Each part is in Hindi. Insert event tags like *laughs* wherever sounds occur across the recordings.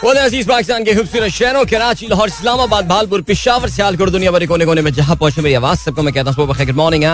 अज़ीज़ पाकिस्तान के खूबसूरत शहरों, कराची, लाहौर, इस्लामाबाद, भालपुर, पिशावर, सियालकोट, दुनिया भर कोने कोने में जहाँ पहुँचे मेरी आवाज़, सबको मैं कहता हूँ गुड मॉर्निंग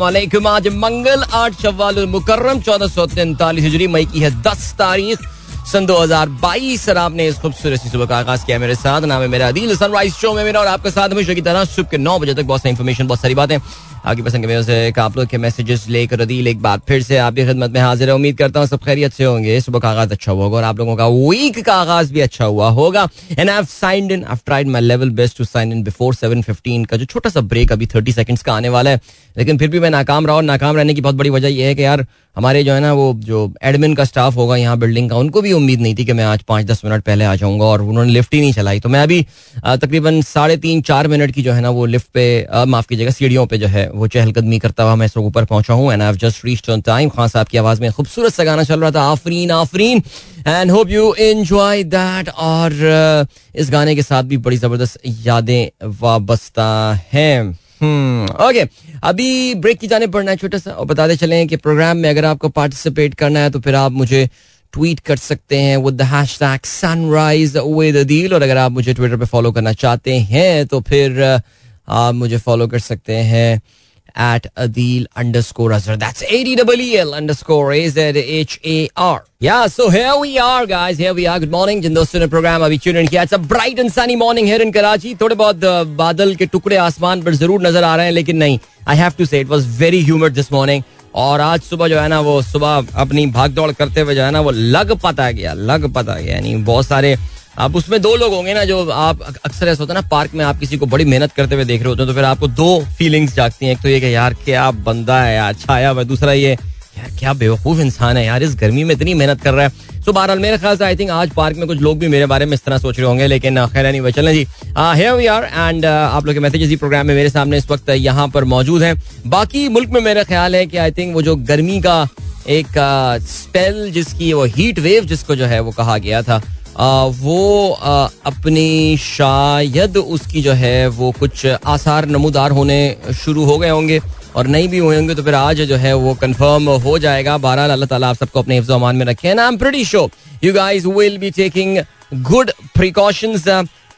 वालेकुम आज मंगल आठ शव्वाल मुकर्रम, चौदह सौ तैंतालीस हिजरी, मई की है दस तारीख, सन 2022 सर आपने इस खूबसूरत सुबह का आगाज़ किया मेरे साथ। नाम है मेरा अदील सनराइज शो में मेरा और आपके साथ हमेशा की तरह, सुबह के नौ बजे तक बहुत सारी इन्फॉर्मेशन बहुत सारी बातें। आपकी पसंद के से आप लोग के मैसेजेस लेकर रदील एक बार फिर से आपकी खिदमत में हाजिर है। उम्मीद करता हूँ सब खैरियत से होंगे। सुबह का आगाज़ अच्छा होगा और आप लोगों का वीक का आगाज़ भी अच्छा हुआ होगा। And I signed in I tried my level best to sign in before seven fifteen का जो छोटा सा ब्रेक अभी थर्टी सेकंड्स का आने वाला है। लेकिन फिर भी मैं नाकाम रहा और नाकाम रहने की बहुत बड़ी वजह यह है कि यार हमारे जो है ना वो जो एडमिन का स्टाफ होगा यहाँ बिल्डिंग का, उनको भी उम्मीद नहीं थी कि मैं आज पाँच दस मिनट पहले आ जाऊँगा और उन्होंने लिफ्ट ही नहीं चलाई। तो मैं अभी तकरीबन साढ़े तीन चार मिनट की जो है ना वो लिफ्ट पे माफ़ कीजिएगा, सीढ़ियों पे जो है वो चहलकदमी करता हुआ मैं इस ऊपर पहुँचा हूँ and I just reach on time Khan साहब की आवाज़ में खूबसूरत सा गाना चल रहा था Afreen Afreen. And hope you enjoy that और इस गाने के साथ भी बड़ी ज़बरदस्त यादें वाबस्ता हैं। ओके hmm, अभी ब्रेक की जाने पड़ना है छोटा सा और बताते चले कि प्रोग्राम में अगर आपको पार्टिसिपेट करना है तो फिर आप मुझे ट्वीट कर सकते हैं with the hashtag sunrise with और अगर आप मुझे ट्विटर पे फॉलो करना चाहते हैं तो फिर आप मुझे फॉलो कर सकते हैं। at Adil underscore Azhar. That's A-D-E-E-L underscore A-Z-H-A-R. Yeah, so here we are, guys. Here we are. Good morning. जिन दोस्तों ने प्रोग्राम अभी ट्यून किया It's a bright and sunny morning here in Karachi. थोड़े बहुत बादल के टुकड़े आसमान पर जरूर नजर आ रहे हैं लेकिन नहीं I have to say it was very humid this morning और आज सुबह जो है ना वो सुबह अपनी भाग दौड़ करते हुए जो है ना वो लग पता गया लग पता गया यानी बहुत सारे आप उसमें दो लोग होंगे ना जो आप अक्सर ऐसा होता है ना, पार्क में आप किसी को बड़ी मेहनत करते हुए देख रहे होते हैं तो फिर आपको दो फीलिंग्स जागती हैं। एक तो ये कि यार, क्या बंदा है यार, छाया हुआ दूसरा ये, यार, क्या बेवकूफ़ इंसान है यार, इस गर्मी में इतनी मेहनत कर रहा है। सो बहरहाल, मेरे ख्याल से आई थिंक आज पार्क में कुछ लोग भी मेरे बारे में इस तरह सोच रहे होंगे, लेकिन खैर नहीं भाई चलें जी। हेयर वी आर एंड आप लोग के मैसेजेस ही प्रोग्राम में मेरे सामने इस वक्त यहाँ पर मौजूद हैं। बाकी मुल्क में मेरा ख्याल है कि आई थिंक वो जो गर्मी का एक स्पेल जिसकी वो हीट वेव जिसको जो है वो कहा गया था वो अपनी शायद उसकी जो है वो कुछ आसार नमूदार होने शुरू हो गए होंगे और नहीं भी हुए होंगे तो फिर आज जो है वो कंफर्म हो जाएगा। बहरहाल अल्लाह ताला आप सबको अपने हिफ्ज़ में रखे। I am pretty sure you guys will be taking good precautions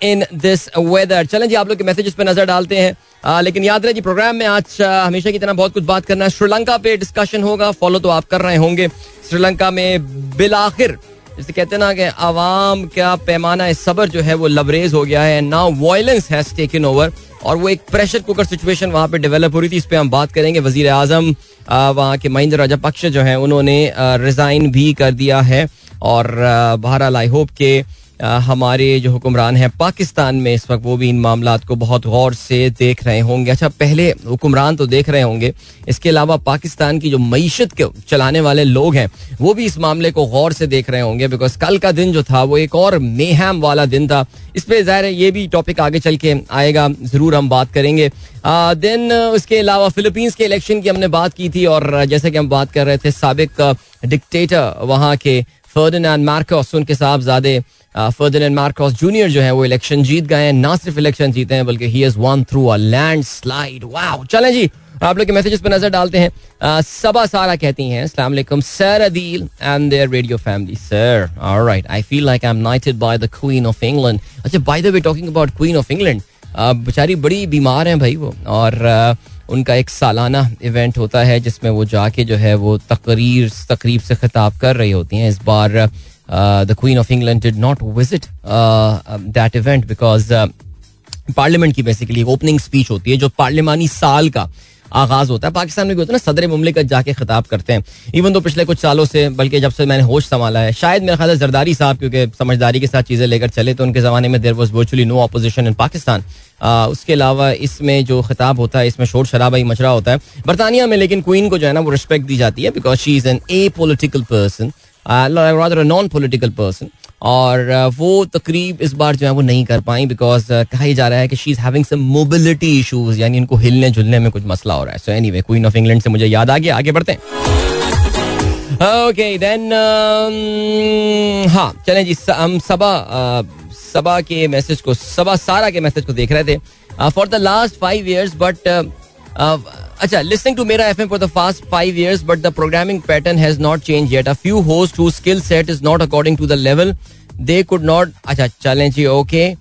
in this weather चलें जी आप लोग के मैसेजेस पे नज़र डालते हैं। आ, लेकिन याद रहे जी प्रोग्राम में आज हमेशा की तरह बहुत कुछ बात करना। है श्रीलंका पे डिस्कशन होगा फॉलो तो आप कर रहे होंगे। श्रीलंका में बिलाखिर जिसे कहते ना कि आवाम का पैमाना सबर जो है वो लबरेज हो गया है now violence has taken over और वो एक प्रेशर कुकर सिचुएशन वहाँ पे डेवलप हो रही थी। इस पर हम बात करेंगे। वज़ीर आज़म वहाँ के महेंद्र राजापक्ष जो है, उन्होंने रिजाइन भी कर दिया है, और बहरहाल आई होप के हमारे जो हुक्मरान हैं पाकिस्तान में इस वक्त वो भी इन मामला को बहुत गौर से देख रहे होंगे। अच्छा पहले हुक्मरान तो देख रहे होंगे। इसके अलावा पाकिस्तान की जो मीशत के चलाने वाले लोग हैं, वो भी इस मामले को गौर से देख रहे होंगे बिकॉज़ कल का दिन जो था, वो एक और मेहम वाला दिन था। इस पर ज़ाहिर ये भी टॉपिक आगे चल के आएगा, ज़रूर हम बात करेंगे। देन उसके अलावा फिलीपींस के इलेक्शन की हमने बात की थी, और जैसे कि हम बात कर रहे थे, सबक डिक्टेटर वहाँ के फर्डिनांड मार्कोस उनके साहबजादे फर्डिनांड मार्कोस जूनियर जो है वो इलेक्शन जीत गए हैं। ना सिर्फ़ इलेक्शन जीते हैं बल्कि he has won through a landslide wow चलें जी आप लोग के मैसेजेस पे नज़र डालते हैं। Uh, सबा सारा कहती हैं अस्सलाम वालेकुम sir Adeel and their radio family sir alright I feel like I am knighted by the queen of England अच्छा by the way talking about queen of England बेचारी बड़ी बीमार हैं भाई वो और uh, उनका एक सालाना इवेंट होता है जिसमें वो जाके जो है वो तकरीर तकरीब से खिताब कर रही होती हैं। इस बार the queen of England did not visit that event because parliament की बेसिकली ओपनिंग स्पीच होती है जो पार्लियामानी साल का आगाज़ होता है। पाकिस्तान में भी होता है ना, सदर मुमलिकत जाके खिताब करते हैं। इवन तो पिछले कुछ सालों से, बल्कि जब से मैंने होश संभाला है, शायद मेरा ख्याल जरदारी साहब, क्योंकि समझदारी के साथ चीज़ें लेकर चले तो उनके ज़माने में there was virtually no opposition in Pakistan उसके अलावा इसमें जो खिताब होता है, इसमें शोर शराबा ही मचरा होता है। बरतानिया में, लेकिन क्वीन को जो है ना, वो रिस्पेक्ट दी जाती है because she is an a political person non political person और वो तकरीब इस बार जो है वो नहीं कर पाई बिकॉज़ कहा ही जा रहा है कि she is having some mobility issues यानी इनको हिलने जुलने में कुछ मसला हो रहा है। So anyway queen of England से मुझे याद आ गया। आगे बढ़ते हैं। ओके देन हाँ चलें जी हम सबा सबा के मैसेज को, सबा सारा के मैसेज को देख रहे थे for the last five years but अच्छा listening to Mera FM for the past five years, but the programming pattern has not change yet. A few hosts whose skill set is not according to the level they could not अच्छा चलें जी ओके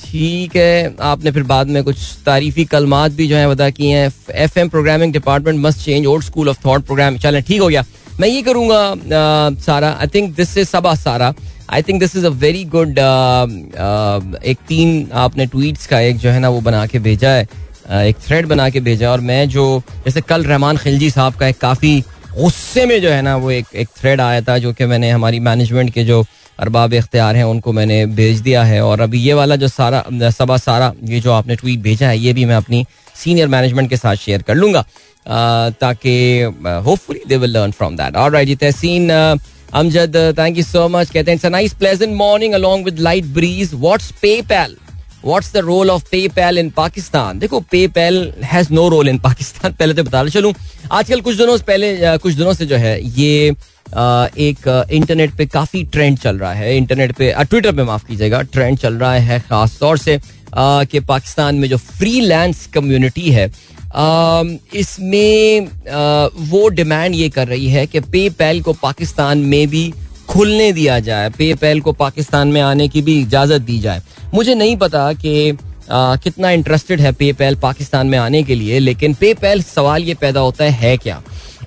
ठीक है आपने फिर बाद में कुछ तारीफी कलमात भी जो है बता की हैं. F M programming department must change old school of thought program चलें ठीक हो गया. मैं ये करूँगा सारा. I think this is Saba सारा. I think this is a very good एक तीन आपने ट्वीट्स का एक जो है ना वो बना के भेजा है. एक थ्रेड बना के भेजा और मैं जो, जैसे कल रहमान खिलजी साहब का एक काफ़ी गुस्से में जो है ना, वो एक एक थ्रेड आया था जो कि मैंने हमारी मैनेजमेंट के जो अरबाब इख्तियार हैं, उनको मैंने भेज दिया है। और अभी ये वाला जो सारा, सबा सारा, ये जो आपने ट्वीट भेजा है, ये भी मैं अपनी सीनियर मैनेजमेंट के साथ शेयर कर लूँगा ताकि hopefully they will learn from that alright ji, Tahseen Amjad thank you so much कहते हैं it's a nice pleasant morning along with light breeze what's PayPal what's the role of PayPal in Pakistan देखो PayPal has no role in Pakistan पहले तो बता चलूँ, आजकल कुछ दिनों से पहले कुछ दिनों से जो है, ये एक इंटरनेट पे काफ़ी ट्रेंड चल रहा है। इंटरनेट पे ट्विटर पे माफ़ कीजिएगा ट्रेंड चल रहा है, खास तौर से कि पाकिस्तान में जो फ्री लैंस कम्युनिटी है इसमें वो डिमांड ये कर रही है कि पे पैल को पाकिस्तान में भी खुलने दिया जाए पे पैल को पाकिस्तान में आने की भी इजाज़त दी जाए। मुझे नहीं पता कि कितना इंटरेस्टेड है पे पैल पाकिस्तान में आने के लिए लेकिन पे पैल सवाल ये पैदा होता है, है क्या?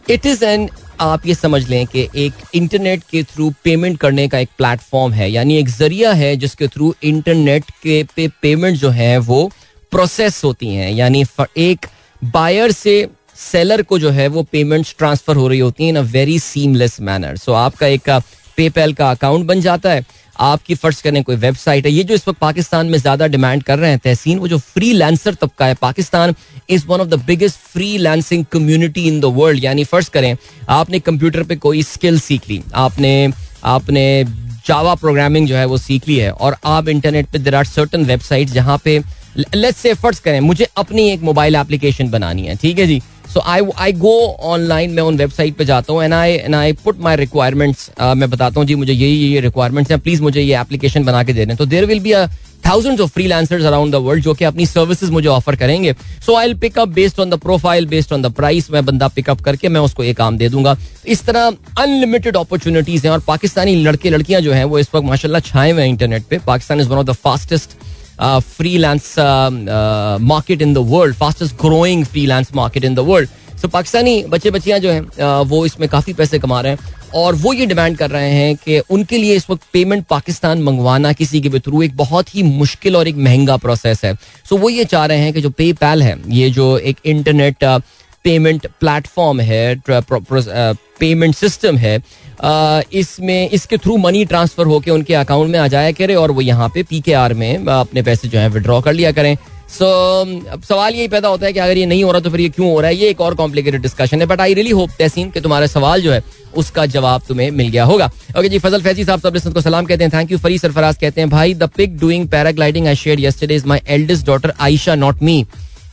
इट इज़ एन आप ये समझ लें कि एक इंटरनेट के थ्रू पेमेंट करने का एक प्लेटफॉर्म है यानी एक ज़रिया है जिसके थ्रू इंटरनेट के पे पेमेंट जो है वो प्रोसेस होती हैं। यानी एक बायर से सेलर को जो है वो पेमेंट्स ट्रांसफ़र हो रही होती हैं in a very seamless manner so आपका एक पेपैल का अकाउंट बन जाता है। आपकी फ़र्ज़ करें कोई वेबसाइट है। ये जो इस वक्त पाकिस्तान में ज़्यादा डिमांड कर रहे हैं, तहसीन, वो जो फ्री लैंसर तबका है Pakistan is one of the biggest freelancing community in the world यानी फ़र्ज़ करें, आपने कंप्यूटर पे कोई स्किल सीख ली, आपने आपने जावा प्रोग्रामिंग जो है वो सीख ली है, और आप इंटरनेट पे देर आर सर्टन वेबसाइट जहाँ पे लेट्स से फ़र्ज़ करें, मुझे अपनी एक मोबाइल एप्लीकेशन बनानी है, ठीक है जी? सो आई आई गो ऑनलाइन मैं उन वेबसाइट पे जाता हूँ and I and I put my requirements मैं बताता हूँ, जी, मुझे यही ये रिक्वायरमेंट्स हैं प्लीज़ मुझे ये एप्लीकेशन बना के दे दें तो there will be a thousands of freelancers around the world जो कि अपनी सर्विसेज़ मुझे ऑफ़र करेंगे। So I pick up based on the profile based on the price मैं बंदा पिकअप करके मैं उसको ये काम दे दूँगा। इस तरह अनलिमिटेड अपॉर्चुनिटीज़ हैं, और पाकिस्तानी लड़के लड़कियाँ जो हैं, वो इस वक्त माशाल्लाह छाए हुए हैं इंटरनेट पे। Pakistan is one of the fastest freelance market in the world fastest growing freelance market in the world so Pakistani बच्चे बच्चियाँ जो हैं वो इसमें काफ़ी पैसे कमा रहे हैं और वो ये डिमांड कर रहे हैं कि उनके लिए इस वक्त पेमेंट पाकिस्तान मंगवाना किसी के भी थ्रू एक बहुत ही मुश्किल और एक महँगा प्रोसेस है। सो वो ये चाह रहे हैं कि जो पे है, ये जो एक इंटरनेट पेमेंट प्लेटफॉर्म है पेमेंट सिस्टम है इसमें इसके थ्रू मनी ट्रांसफ़र होकर उनके अकाउंट में आ जाया करे और वो यहाँ पे पी के आर में अपने पैसे जो है विड्रॉ कर लिया करें। सो so, सवाल यही पैदा होता है कि अगर ये नहीं हो रहा तो फिर ये क्यों हो रहा है? ये एक और कॉम्प्लिकेटेड डिस्कशन है but I really hope Tahseen कि तुम्हारा सवाल जो है उसका जवाब तुम्हें मिल गया होगा। ओके जी फजल फैजी साहब सबको सलाम कहते हैं। थैंक यू फरी सरफराज कहते हैं भाई the pic doing paragliding I share yesterday is my eldest daughter Ayesha not me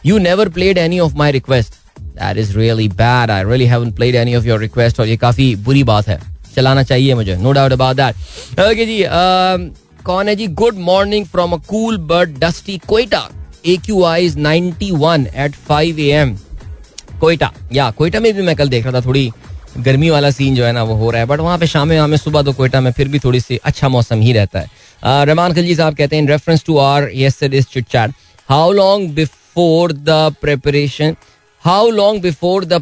you never played any of my request that is really bad I really haven't played any of your request और ये काफ़ी बुरी बात है। चलाना चाहिए मुझे। No doubt about that okay जी कौन है जी? Good morning from a cool but dusty Quetta A Q I is ninety one eight five A M Quetta या कोयटा में भी मैं कल देख रहा था। थोड़ी गर्मी वाला सीन जो है ना, वो हो रहा है। बट वहाँ पे शाम में सुबह तो कोयटा में फिर भी थोड़ी सी अच्छा मौसम ही रहता है। रहमान खलजी साहब कहते हैं in reference to our yesterday's chit chat how long before the preparation how long before the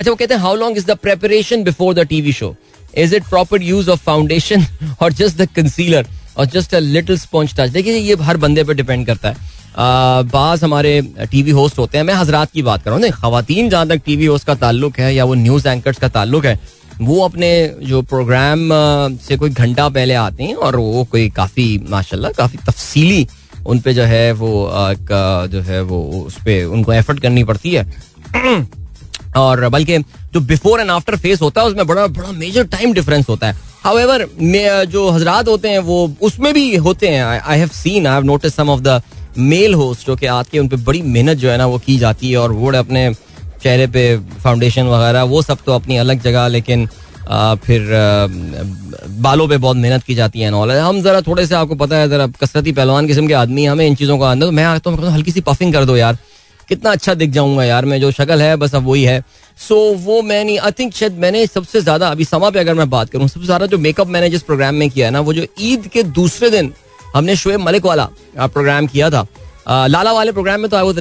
अच्छा वो कहते हैं how long is the preparation before the TV show is it proper use of foundation और जस्ट द कंसीलर और just a little sponge touch देखिए, ये हर बंदे पे डिपेंड करता है। बाज हमारे टीवी होस्ट होते हैं। मैं हजरात की बात कर रहा हूँ। खातन जहाँ तक टीवी होस्ट का ताल्लुक है या वो न्यूज़ एंकर्स का ताल्लुक है, वो अपने जो प्रोग्राम से कोई घंटा पहले आते हैं और वो कोई काफ़ी, माशाल्लाह, काफ़ी तफसीली उन पे जो है वो जो है वो उस पर उनको एफर्ट करनी पड़ती है। *clears throat* और बल्कि जो बिफोर एंड आफ्टर फेस होता है, उसमें बड़ा बड़ा मेजर टाइम डिफरेंस होता है। हाउएवर जो हजरात होते हैं, वो उसमें भी होते हैं। I have seen I have notice some of the male host जो कि आके उन पर बड़ी मेहनत जो है ना, वो की जाती है। और वो अपने चेहरे पे फाउंडेशन वगैरह, वो सब तो अपनी अलग जगह, लेकिन फिर बालों पे बहुत मेहनत की जाती है नॉलेज हम जरा थोड़े से आपको पता है जरा कसरती पहलवान किस्म के आदमी हमें इन चीज़ों का आनंद मैं आता हूँ हल्की सी पफिंग कर दो यार। कितना अच्छा दिख जाऊँगा यार मैं जो शक्ल है बस अब वही है। सो so, वो मैं नहीं आई थिंक शायद मैंने सबसे ज़्यादा अभी समा पे अगर मैं बात करूँ सबसे ज़्यादा जो मेकअप मैंने जिस प्रोग्राम में किया है ना वो जो ईद के दूसरे दिन हमने शोएब मलिक वाला प्रोग्राम किया था। लाला वाले प्रोग्राम में तो I was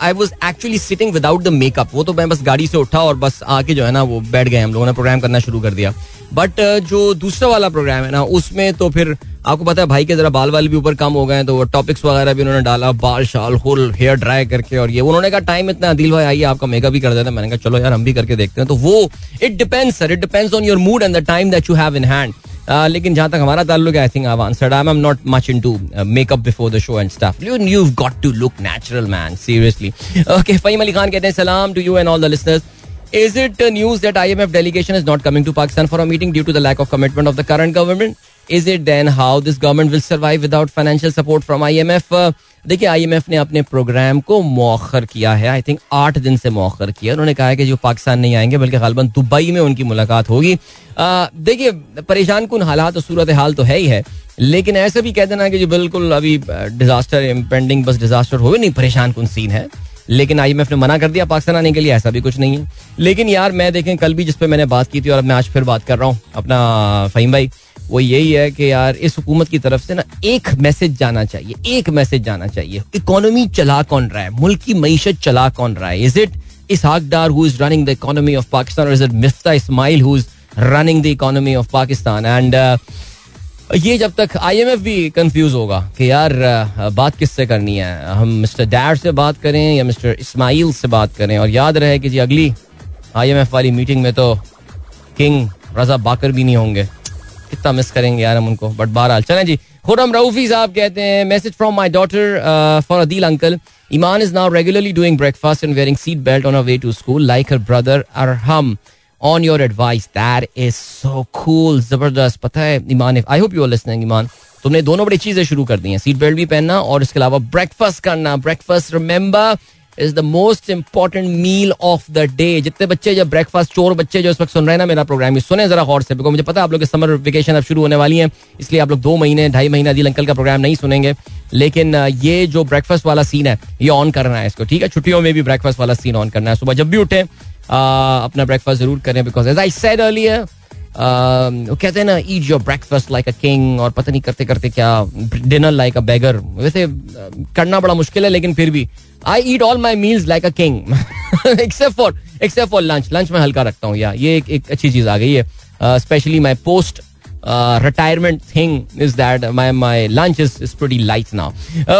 I was actually sitting without the makeup वो तो मैं बस गाड़ी से उठा और बस आके जो है ना वो बैठ गए हम लोगों ने प्रोग्राम करना शुरू कर दिया। बट जो दूसरा वाला प्रोग्राम है ना, उसमें तो फिर आपको पता है भाई के जरा बाल वाल भी ऊपर कम हो गए तो वो टॉपिक्स वगैरह भी उन्होंने डाला, बाल, शाल होल हेयर ड्राई करके और ये। उन्होंने कहा टाइम इतना दिल भाई, आइए, आपका मेकअप भी कर देते मैंने कहा, चलो यार, हम भी करके देखते हैं। तो वो it depends sir it depends on your mood and the time that you have in hand लेकिन जहाँ तक हमारा ताल्लुक है I think I answered I am not much into makeup before the show and stuff you you got to look natural man seriously okay Faheem Ali Khan कहते हैं सलाम to you and all the listeners Is it news that IMF delegation is not coming to Pakistan for a meeting due to the lack of commitment of the current government? Is it then how this government will survive without financial support from IMF? Uh, देखिए आईएमएफ ने अपने प्रोग्राम को मौखर किया है। आई थिंक आठ दिन से मौखर किया उन्होंने कहा है कि जो पाकिस्तान नहीं आएँगे, बल्कि गालबन दुबई में उनकी मुलाकात होगी। देखिए, परेशान कन हालात और सूरत हाल तो है ही है। लेकिन ऐसे भी कह देना कि जो बिल्कुल अभी डिजास्टर इम्पेंडिंग बस डिजास्टर हो नहीं, परेशान कन सीन है। लेकिन आईएमएफ ने मना कर दिया पाकिस्तान आने के लिए। ऐसा भी कुछ नहीं है। लेकिन यार, मैं देखें, कल भी जिस पे मैंने बात की थी और अब मैं आज फिर बात कर रहा हूँ, अपना फहीम भाई। वो यही है कि यार, इस हुकूमत की तरफ़ से ना एक मैसेज जाना चाहिए, एक मैसेज जाना चाहिए। इकोनॉमी चला कौन रहा है? मुल्क की मीशत चला कौन रहा है? Is it Ishaq Dar who is running the economy of Pakistan और is it Miftah Ismail who is running the economy of Pakistan and ये जब तक आईएमएफ भी कंफ्यूज होगा कि यार बात किससे करनी है? हम मिस्टर डैर से बात करें या मिस्टर इस्माइल से बात करें? और याद रहे कि जी अगली आईएमएफ वाली मीटिंग में तो किंग रजा बाकर भी नहीं होंगे। कितना मिस करेंगे यार हम उनको बट बहरहाल। चलें जी खुरम रऊफी साहब कहते हैं message from my daughter for Adeel uncle Iman is now regularly doing breakfast and wearing seat belt on a way to school like her brother Arham on your advice that is so cool ज़बरदस्त। पता है Iman I hope you are listening Iman तुमने दोनों बड़ी चीज़ें शुरू कर दी हैं सीट बेल्ट भी पहनना और इसके अलावा ब्रेकफास्ट करना। Breakfast remember is the most important meal of the day जितने बच्चे जब ब्रेकफास्ट चोर बच्चे जो इस वक्त सुन रहे हैं ना मेरा प्रोग्राम ये सुने जरा गौर से बिकॉज़ मुझे पता है आप लोग समर वेकेशन अब शुरू होने वाली है, इसलिए आप लोग दो महीने, ढाई महीने अदिल अंकल का प्रोग्राम नहीं सुनेंगे। लेकिन ये जो ब्रेकफास्ट वाला सीन है, ये ऑन करना है इसको, ठीक है? छुट्टियों में भी ब्रेकफास्ट वाला सीन ऑन करना है। सुबह जब भी उठे अपना ब्रेकफास्ट ज़रूर करें because as I said earlier वो कहते हैं ना eat your breakfast like a king और पता नहीं करते करते क्या डिनर लाइक अ बैगर वैसे करना बड़ा मुश्किल है लेकिन फिर भी। I eat all my meals like a king except for except for lunch lunch में हल्का रखता हूँ या ये एक, एक अच्छी चीज़ आ गई है। Specially my post retirement thing is that my my lunch is is pretty light now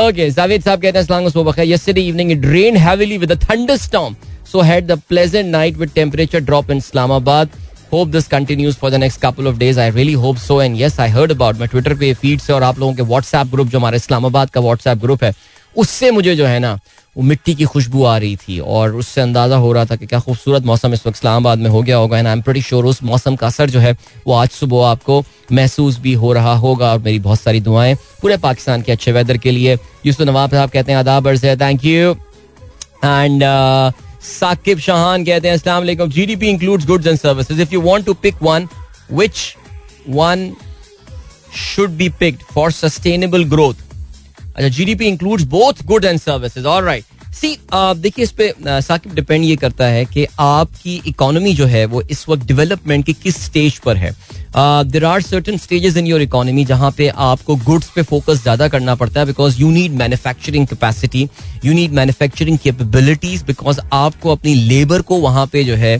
okay Javed साहब कहते हैं yesterday evening it rain heavily with a thunderstorm So had the pleasant night with temperature drop in Islamabad. Hope this continues for the next couple of days. I really hope so. And yes, I heard about my Twitter पे फ़ीड से और आप लोगों के व्हाट्सएप ग्रुप जो हमारे इस्लामाबाद का व्हाट्सएप ग्रुप है उससे मुझे जो है ना वो मिट्टी की खुशबू आ रही थी और उससे अंदाज़ा हो रहा था कि क्या खूबसूरत मौसम इस वक्त इस्लामाबाद में हो गया होगा and I am pretty sure उस मौसम का असर जो है वो आज सुबह आपको महसूस भी हो रहा होगा और मेरी बहुत सारी दुआएँ पूरे पाकिस्तान के अच्छे वेदर के लिए। यूसुफ नवाब साहब कहते हैं आदाब अर्ज़ है thank you and Saqib Shahan कहते हैं अस्सलाम वालेकुम GDP includes goods and services if you want to pick one which one should be picked for sustainable growth अच्छा GDP includes both good and services alright see देखिए, इस पे साकिब डिपेंड ये करता है कि आपकी इकोनॉमी जो है, वो इस वक्त डेवलपमेंट की किस स्टेज पर है। There are certain stages in your economy जहाँ पे आपको गुड्स पे फोकस ज़्यादा करना पड़ता है because you need manufacturing capacity you need manufacturing capabilities because आपको अपनी लेबर को वहाँ पे जो है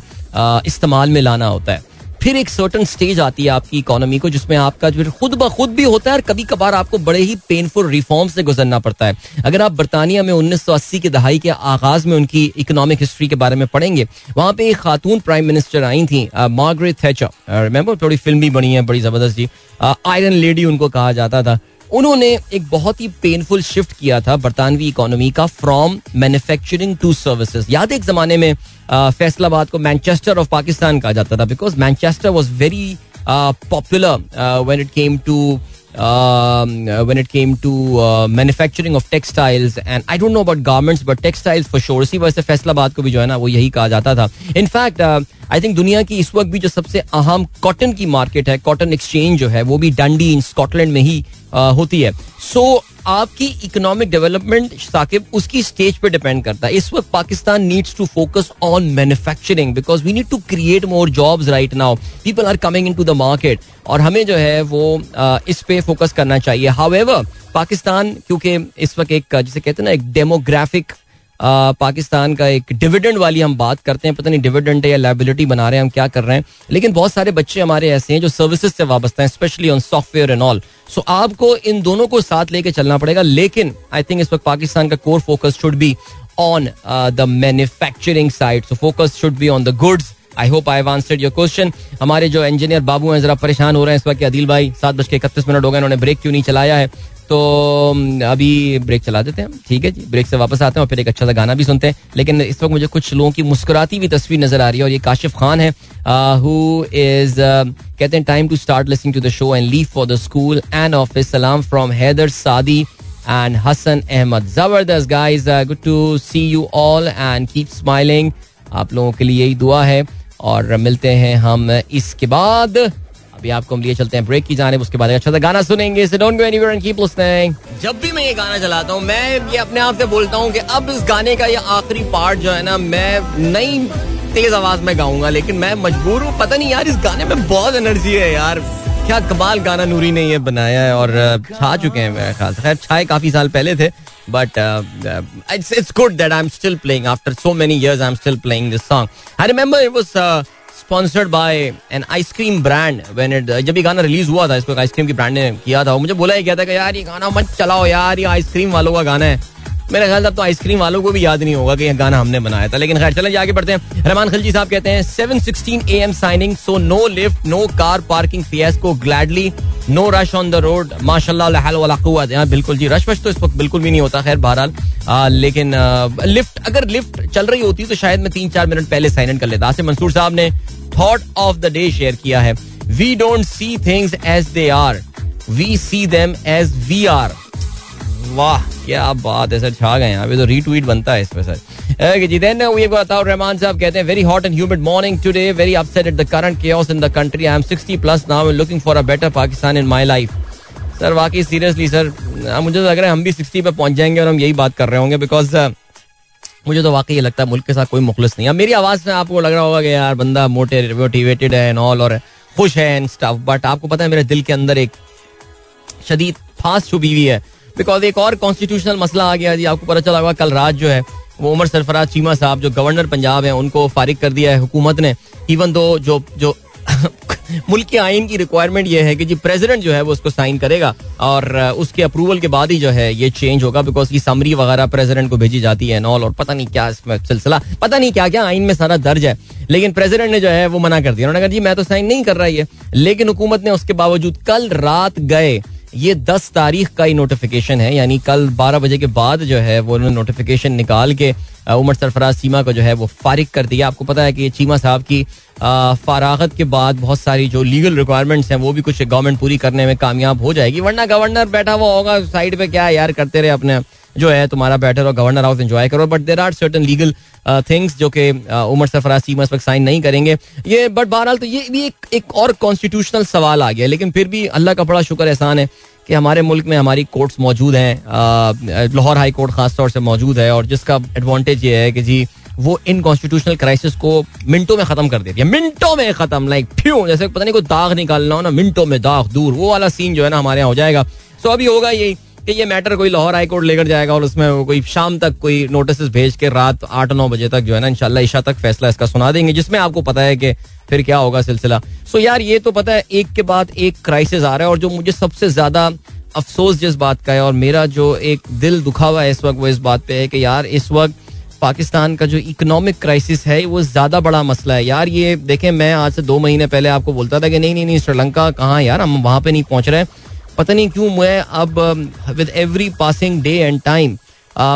इस्तेमाल में लाना होता है। फिर एक सर्टन स्टेज आती है आपकी इकोनॉमी को, जिसमें आपका फिर खुद ब खुद भी होता है और कभी कभार आपको बड़े ही पेनफुल रिफॉर्म से गुजरना पड़ता है। अगर आप बरतानिया में 1980 की दहाई के आगाज़ में उनकी इकोनॉमिक हिस्ट्री के बारे में पढ़ेंगे, वहाँ पे एक खातून प्राइम मिनिस्टर आई थी मार्गरेट थैचर रिमेंबर थोड़ी फ़िल्म भी बनी है, बड़ी ज़बरदस्त जी। आयरन लेडी उनको कहा जाता था। उन्होंने एक बहुत ही पेनफुल शिफ्ट किया था बरतानवी इकोनॉमी का फ्रॉम मैन्युफैक्चरिंग टू सर्विसेज़ याद एक जमाने में फैसलाबाद को मैनचेस्टर ऑफ़ पाकिस्तान कहा जाता था because Manchester was very popular when it came to when it came to uh, manufacturing of textiles and I don't know about garments but textiles for sure इसी वजह से फैसलाबाद को भी जो है ना वो यही कहा जाता था इनफैक्ट आई थिंक दुनिया की इस वक्त भी जो सबसे अहम कॉटन की मार्केट है कॉटन एक्सचेंज जो है वो भी डंडी इन स्कॉटलैंड में ही आ, होती है। सो so, आपकी इकोनॉमिक डेवलपमेंट साकिब उसकी स्टेज पे डिपेंड करता है। इस वक्त Pakistan needs to focus on manufacturing because we need to create more jobs right now people are coming into the market और हमें जो है वो इस पे फोकस करना चाहिए। हाउ पाकिस्तान क्योंकि इस वक्त एक जिसे कहते हैं ना एक डेमोग्राफिक पाकिस्तान का एक डिविडेंड वाली हम बात करते हैं, पता नहीं डिविडेंड है या लाइबिलिटी बना रहे हैं, हम क्या कर रहे हैं। लेकिन बहुत सारे बच्चे हमारे ऐसे हैं जो सर्विसेज़ से वाबस्ता हैं specially on software and all so आपको इन दोनों को साथ लेके चलना पड़ेगा, लेकिन आई थिंक इस वक्त पाकिस्तान का core focus should be on the manufacturing side so focus should be on the goods I hope I answered your question हमारे जो इंजीनियर बाबू हैं, जरा परेशान हो रहे हैं इस वक्त अदिल भाई। सात बज के इकतीस मिनट हो गए उन्होंने ब्रेक क्यों नहीं चलाया है? तो अभी ब्रेक चला देते हैं। ठीक है जी ब्रेक से वापस आते हैं और फिर एक अच्छा सा गाना भी सुनते हैं। लेकिन इस वक्त मुझे कुछ लोगों की मुस्कुराती हुई तस्वीर नज़र आ रही है और ये काशिफ खान है हु इज़ कहते हैं time to start listening to the show and leave for the school and office सलाम फ्रॉम हैदर, सादी एंड हसन अहमद। ज़बरदस्त guys good to see you all and keep smiling आप लोगों के लिए यही दुआ है और मिलते हैं हम इसके बाद। अभी आपको हम लिए चलते हैं ब्रेक की जाने उसके बाद अच्छा सा गाना सुनेंगे। So don't go anywhere and keep listening जब भी मैं ये गाना चलाता हूँ, मैं ये अपने आप से बोलता हूँ कि अब इस गाने का ये आखिरी पार्ट जो है ना, मैं नई तेज आवाज़ में गाऊँगा, लेकिन मैं मजबूर हूँ। पता नहीं यार, इस गाने में बहुत एनर्जी है यार। क्या कमाल गाना नूरी ने ये बनाया है और छा चुके हैं मेरे ख्याल खैर, छाए काफ़ी साल पहले थे but it's it's good that I am still playing after so many years I am still playing this song I remember it was sponsored by an ice cream brand when it जब ये गाना रिलीज़ हुआ था, इसको आइसक्रीम की ब्रांड ने किया था मुझे बोला ही गया था कि यार, ये गाना मत चलाओ यार, ये आइसक्रीम वालों का गाना है। मेरे ख्याल तो आइसक्रीम वालों को भी याद नहीं होगा कि यह गाना हमने बनाया था। लेकिन खैर, चलें आगे बढ़ते हैं। रहमान खलजी साहब कहते हैं, seven sixteen A M signing so no lift no car parking को gladly no rush on the road माशाल्लाह बिल्कुल जी रश वश तो इस वक्त बिल्कुल भी नहीं होता, खैर, बहरहाल। लेकिन लिफ्ट, अगर लिफ्ट चल रही होती तो शायद मैं तीन चार मिनट पहले साइन इन कर लेता। आसिफ मंसूर साहब ने thought of the day share किया है। We don't see things as they are we see them as we are वाह, क्या बात है सर, छा गए अभी तो रीट्वीट बनता है इस पे, सर। जी देन ये बताओ, रहमान साहब कहते हैं very hot and humid morning today very upset at the current chaos in the country I am 60 plus now looking for a better Pakistan in my life sir, वाकई सीरियसली सर मुझे तो लग रहा है हम भी 60 पे पहुँच जाएँगे और हम यही बात कर रहे होंगे बिकॉज़ मुझे तो वाकई ये लगता है मुल्क के साथ कोई मुखलिस नहीं है। मेरी आवाज़ में आपको लग रहा होगा कि यार, बंदा मोटे मोटिवेटेड है एंड ऑल और खुश है एंड स्टफ़ बट आपको पता है मेरे दिल के अंदर एक शदीद फास्ट छुपी हुई है। बिकॉज़ एक और कॉन्स्टिट्यूशनल मसला आ गया जी, आपको पता चला होगा, कल रात जो है, वो उमर सरफराज चीमा साहब, जो गवर्नर पंजाब है, उनको फारिग कर दिया है हुकूमत ने। इवन दो जो जो *laughs* मुल्क के आइन की रिक्वायरमेंट ये है कि जी प्रेसिडेंट जो है, वो उसको साइन करेगा और उसके अप्रूवल के बाद ही जो है, ये चेंज होगा बिकॉज़ की समरी वगैरह प्रेसिडेंट को भेजी जाती है नॉल और पता नहीं क्या इसमें सिलसिला, पता नहीं क्या क्या आइन में सारा दर्ज है। लेकिन प्रेसिडेंट ने जो है, वो मना कर दिया। उन्होंने कहा, जी, मैं तो साइन नहीं कर रहा ये। लेकिन हुकूमत ने उसके बावजूद कल रात गए। ये दस तारीख का ही नोटिफिकेशन है, यानी कल बारह बजे के बाद जो है वो उन्होंने नोटिफिकेशन निकाल के उमर सरफराज सीमा को जो है वो फारिग कर दिया आपको पता है कि चीमा साहब की फारागत के बाद बहुत सारी जो लीगल रिक्वायरमेंट्स हैं, वो भी कुछ गवर्नमेंट पूरी करने में कामयाब हो जाएगी। वरना गवर्नर बैठा हुआ होगा साइड पे क्या यार करते रहे अपने जो है तुम्हारा बैठर और गवर्नर हाउस एंजॉय करो but there are certain legal things जो कि उमर सरफराज सीमा इस वक्त साइन नहीं करेंगे। ये बट बहरहाल तो ये भी एक, एक और कॉन्स्टिट्यूशनल सवाल आ गया लेकिन फिर भी अल्लाह का बड़ा शुक्र एहसान है कि हमारे मुल्क में हमारी कोर्ट्स मौजूद हैं लाहौर हाई कोर्ट खास तौर से मौजूद है और जिसका एडवांटेज ये है कि जी वो इन कॉन्स्टिट्यूशनल क्राइसिस को मिनटों में खत्म कर देती है। मिनटों में खत्म लाइक फ्यू जैसे पता नहीं कोई दाग निकालना हो ना मिनटों में दाग दूर वो वाला सीन जो है ना हमारे यहाँ हो जाएगा। सो अभी होगा यही। कि ये मैटर कोई लाहौर हाई कोर्ट लेकर जाएगा और उसमें कोई शाम तक कोई नोटिस भेज के रात आठ नौ बजे तक जो है ना इनशाला ईशा तक फैसला इसका सुना देंगे, जिसमें आपको पता है कि फिर क्या होगा सिलसिला। सो यार, ये तो पता है, एक के बाद एक क्राइसिस आ रहा है और जो मुझे सबसे ज़्यादा अफसोस जिस बात का है और मेरा जो एक दिल दुखा हुआ है इस वक्त, वो इस बात पे है कि यार, इस वक्त पाकिस्तान का जो इकोनॉमिक क्राइसिस है, वो ज़्यादा बड़ा मसला है। यार, ये देखें, मैं आज से दो महीने पहले आपको बोलता था कि नहीं नहीं नहीं, श्रीलंका कहाँ यार, हम वहाँ पे नहीं पहुँच रहे पता नहीं क्यों मैं अब with every passing day and time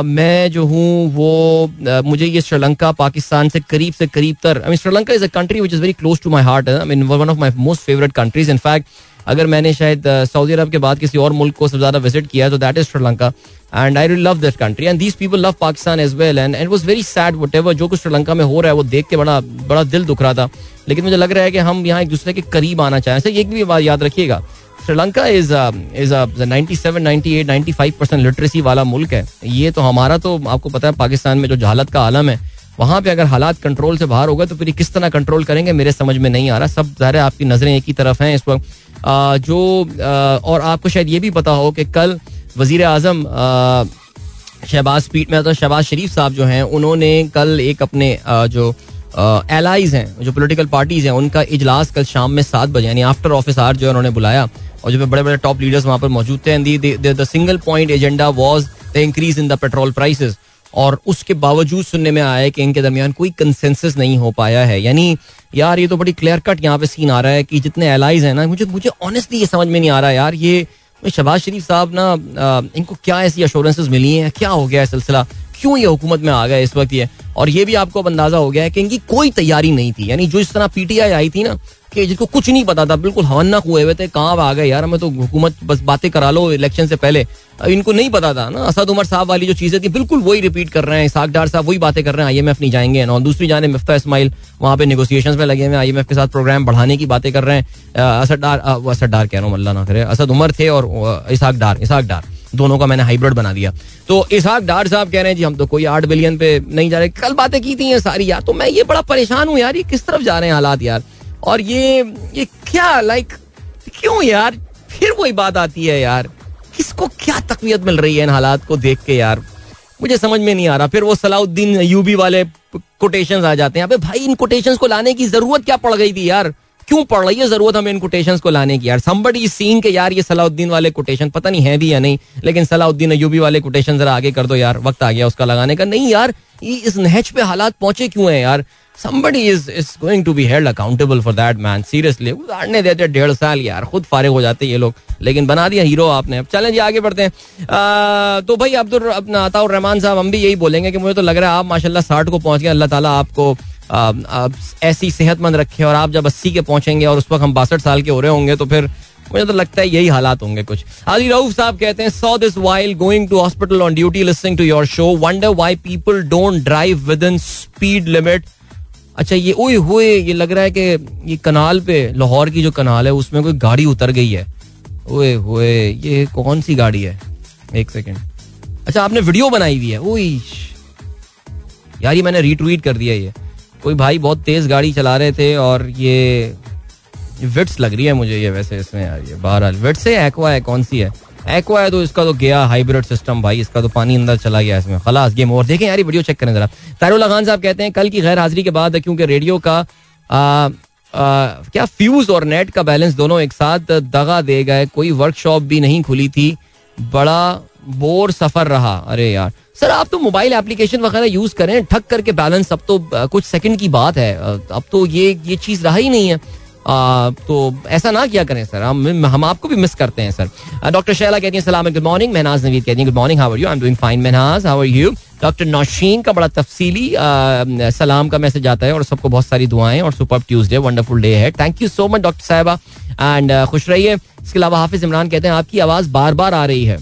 मैं जो हूँ वो uh, मुझे ये श्रीलंका पाकिस्तान से करीब से करीब तर I mean Sri Lanka is a country which is very close to my heart I mean one of my most favourite countries in fact अगर मैंने शायद सऊदी अरब के बाद किसी और मुल्क को सबसे ज़्यादा विज़िट किया तो that is Sri Lanka. And I love this country and these people love Pakistan as well and and was very sad whatever जो कुछ श्रीलंका में हो रहा है वो देख के बड़ा बड़ा दिल दुख रहा था. लेकिन मुझे लग रहा है कि हम यहाँ एक दूसरे के करीब आना चाहें. सर एक भी बात याद रखिएगा. Sri Lanka is is ninety seven ninety eight ninety five percent literacy वाला मुल्क है। ये तो हमारा तो आपको पता है, पाकिस्तान में जो जहालत का आलम है, वहाँ पे अगर हालात कंट्रोल से बाहर होगा तो फिर किस तरह कंट्रोल करेंगे, मेरे समझ में नहीं आ रहा। सब ज़ाहिर आपकी नज़रें एक ही तरफ़ हैं इस वक्त। जो और आपको शायद ये भी पता हो कि कल वज़ीर आज़म शहबाज स्पीड में तो शहबाज शरीफ साहब जो हैं, उन्होंने कल एक अपने जो एलाइज हैं, जो पोलिटिकल पार्टीज़ हैं, उनका इजलास कल शाम में सात बजे, यानी आफ्टर ऑफ़िस आर जो है उन्होंने बुलाया। और जो बड़े बड़े टॉप लीडर्स वहाँ पर मौजूद थे single point agenda was the increase in the petrol prices और उसके बावजूद सुनने में आया कि इनके दरमियान कोई कंसेंसस नहीं हो पाया है। यानी यार, ये तो बड़ी क्लियर कट यहाँ पे सीन आ रहा है कि जितने एलाइज हैं ना, मुझे मुझे ऑनेस्टली ये समझ में नहीं आ रहा यार, ये शहबाज शरीफ साहब ना इनको क्या ऐसी अश्योरेंसेज मिली हैं? क्या हो गया है सिलसिला? क्यों ये हुकूमत में आ गया इस वक्त ये? और ये भी आपको अब अंदाज़ा हो गया है कि इनकी कोई तैयारी नहीं थी। यानी जो इस तरह पीटीआई आई थी ना कि, जिसको कुछ नहीं पता था। बिल्कुल हवन्ना हुए हुए थे, कहाँ आ गए यार, हमें तो हुकूमत, बस बातें करा लो इलेक्शन से पहले। इनको नहीं पता था ना, असद उमर साहब वाली जो चीज़ें थी, बिल्कुल वही रिपीट कर रहे हैं इसाकडार साहब वही बातें कर रहे हैं आई एम एफ़ नहीं जाएँगे और दूसरी जाने मिफ्ता इसमाइल, वहाँ पे निगोसिएशन में लगे हुए आई एम एफ़ के साथ प्रोग्राम बढ़ाने की बातें कर रहे हैं। असदार असदार कह रहा हूँ अल्लाह ना करे असद उमर थे और इसाक डार इसाक डार, दोनों का मैंने हाइब्रिड बना दिया। तो इसहाक डार साहब कह रहे हैं, जी, हम तो कोई आठ बिलियन पे नहीं जा रहे, कल बातें की थी ये सारी यार तो मैं ये बड़ा परेशान हूँ यार, ये किस तरफ़ जा रहे हैं हालात यार? और ये ये क्या लाइक क्यों यार? फिर वही बात आती है यार। किसको क्या तकवीत मिल रही है इन हालात को देख के यार? मुझे समझ में नहीं आ रहा। फिर वो सलाउद्दीन यूबी वाले कोटेशन आ जाते हैं। अबे भाई, इन कोटेशन को लाने की ज़रूरत क्या पड़ गई थी यार? क्यों पड़ रही है ज़रूरत हमें इन कोटेशन को लाने की यार? समबडी सीन के यार, ये सलाउद्दीन वाले कोटेशन पता नहीं है भी या नहीं, लेकिन सलाउद्दीन यूबी वाले कोटेशन जरा आगे कर दो यार। वक्त आ गया उसका लगाने का। नहीं यार इस नहज पे हालात पहुँचे क्यों है यार? Somebody is is going to be held accountable for that man. Seriously गुजारने देते डेढ़ साल यार खुद फारिग हो जाते हैं ये लोग। लेकिन बना दिया हीरो आपने। अब चलें जी आगे बढ़ते हैं। आ, तो भाई अब्दुल अपना अताउर रहमान साहब हम भी यही बोलेंगे कि मुझे तो लग रहा है आप माशाल्लाह साठ को पहुँच गए। अल्लाह ताला आपको ऐसी सेहतमंद रखे और आप जब अस्सी के पहुँचेंगे और उस वक्त हम बासठ साल के हो रहे होंगे तो फिर मुझे तो लगता है यही हालात होंगे कुछ। आदि रऊफ साहब कहते हैं saw this while going to hospital on duty listening to your show wonder why people don't drive within speed limit अच्छा ये ओए हुए, ये लग रहा है कि ये कनाल पे, लाहौर की जो कनाल है, उसमें कोई गाड़ी उतर गई है। ओए हुए, ये कौन सी गाड़ी है? एक सेकेंड अच्छा आपने वीडियो बनाई हुई है। ओई, यार, ये मैंने रीट्वीट कर दिया ये। कोई भाई बहुत तेज गाड़ी चला रहे थे और ये विट्स लग रही है मुझे ये वैसे इसमें यार, ये बहरहाल। विट्स है एक्वा है, कौन सी है? एक्वा है तो इसका तो गया हाइब्रिड सिस्टम भाई, इसका तो पानी अंदर चला गया इसमें। खलास गेम और देखें यार वीडियो चेक करें जरा। तारुल्ला खान साहब कहते हैं, कल की गैर हाजिरी के बाद क्योंकि रेडियो का क्या फ्यूज और नेट का बैलेंस दोनों एक साथ दगा दे गए। कोई वर्कशॉप भी नहीं खुली थी। बड़ा बोर सफ़र रहा। अरे यार। सर, आप तो मोबाइल एप्लीकेशन वगैरह यूज़ करें ठक करके बैलेंस अब तो कुछ सेकंड की बात है। अब तो ये ये चीज़ रहा ही नहीं है। तो ऐसा ना किया करें, सर। हम हम आपको भी मिस करते हैं, सर। डॉक्टर शैला कहती हैं, सलाम गुड मॉर्निंग महनाज नवीद कहती हैं good morning how are you I am doing fine Mahnaz. How are you doctor Nausheen का बड़ा तफसीली सलाम का मैसेज आता है और सबको बहुत सारी दुआएँ और सुपर ट्यूजडे वंडरफुल डे है thank you so much doctor साहबा एंड खुश रहिए। इसके अलावा हाफिज इमरान कहते हैं, आपकी आवाज़ बार बार आ रही है।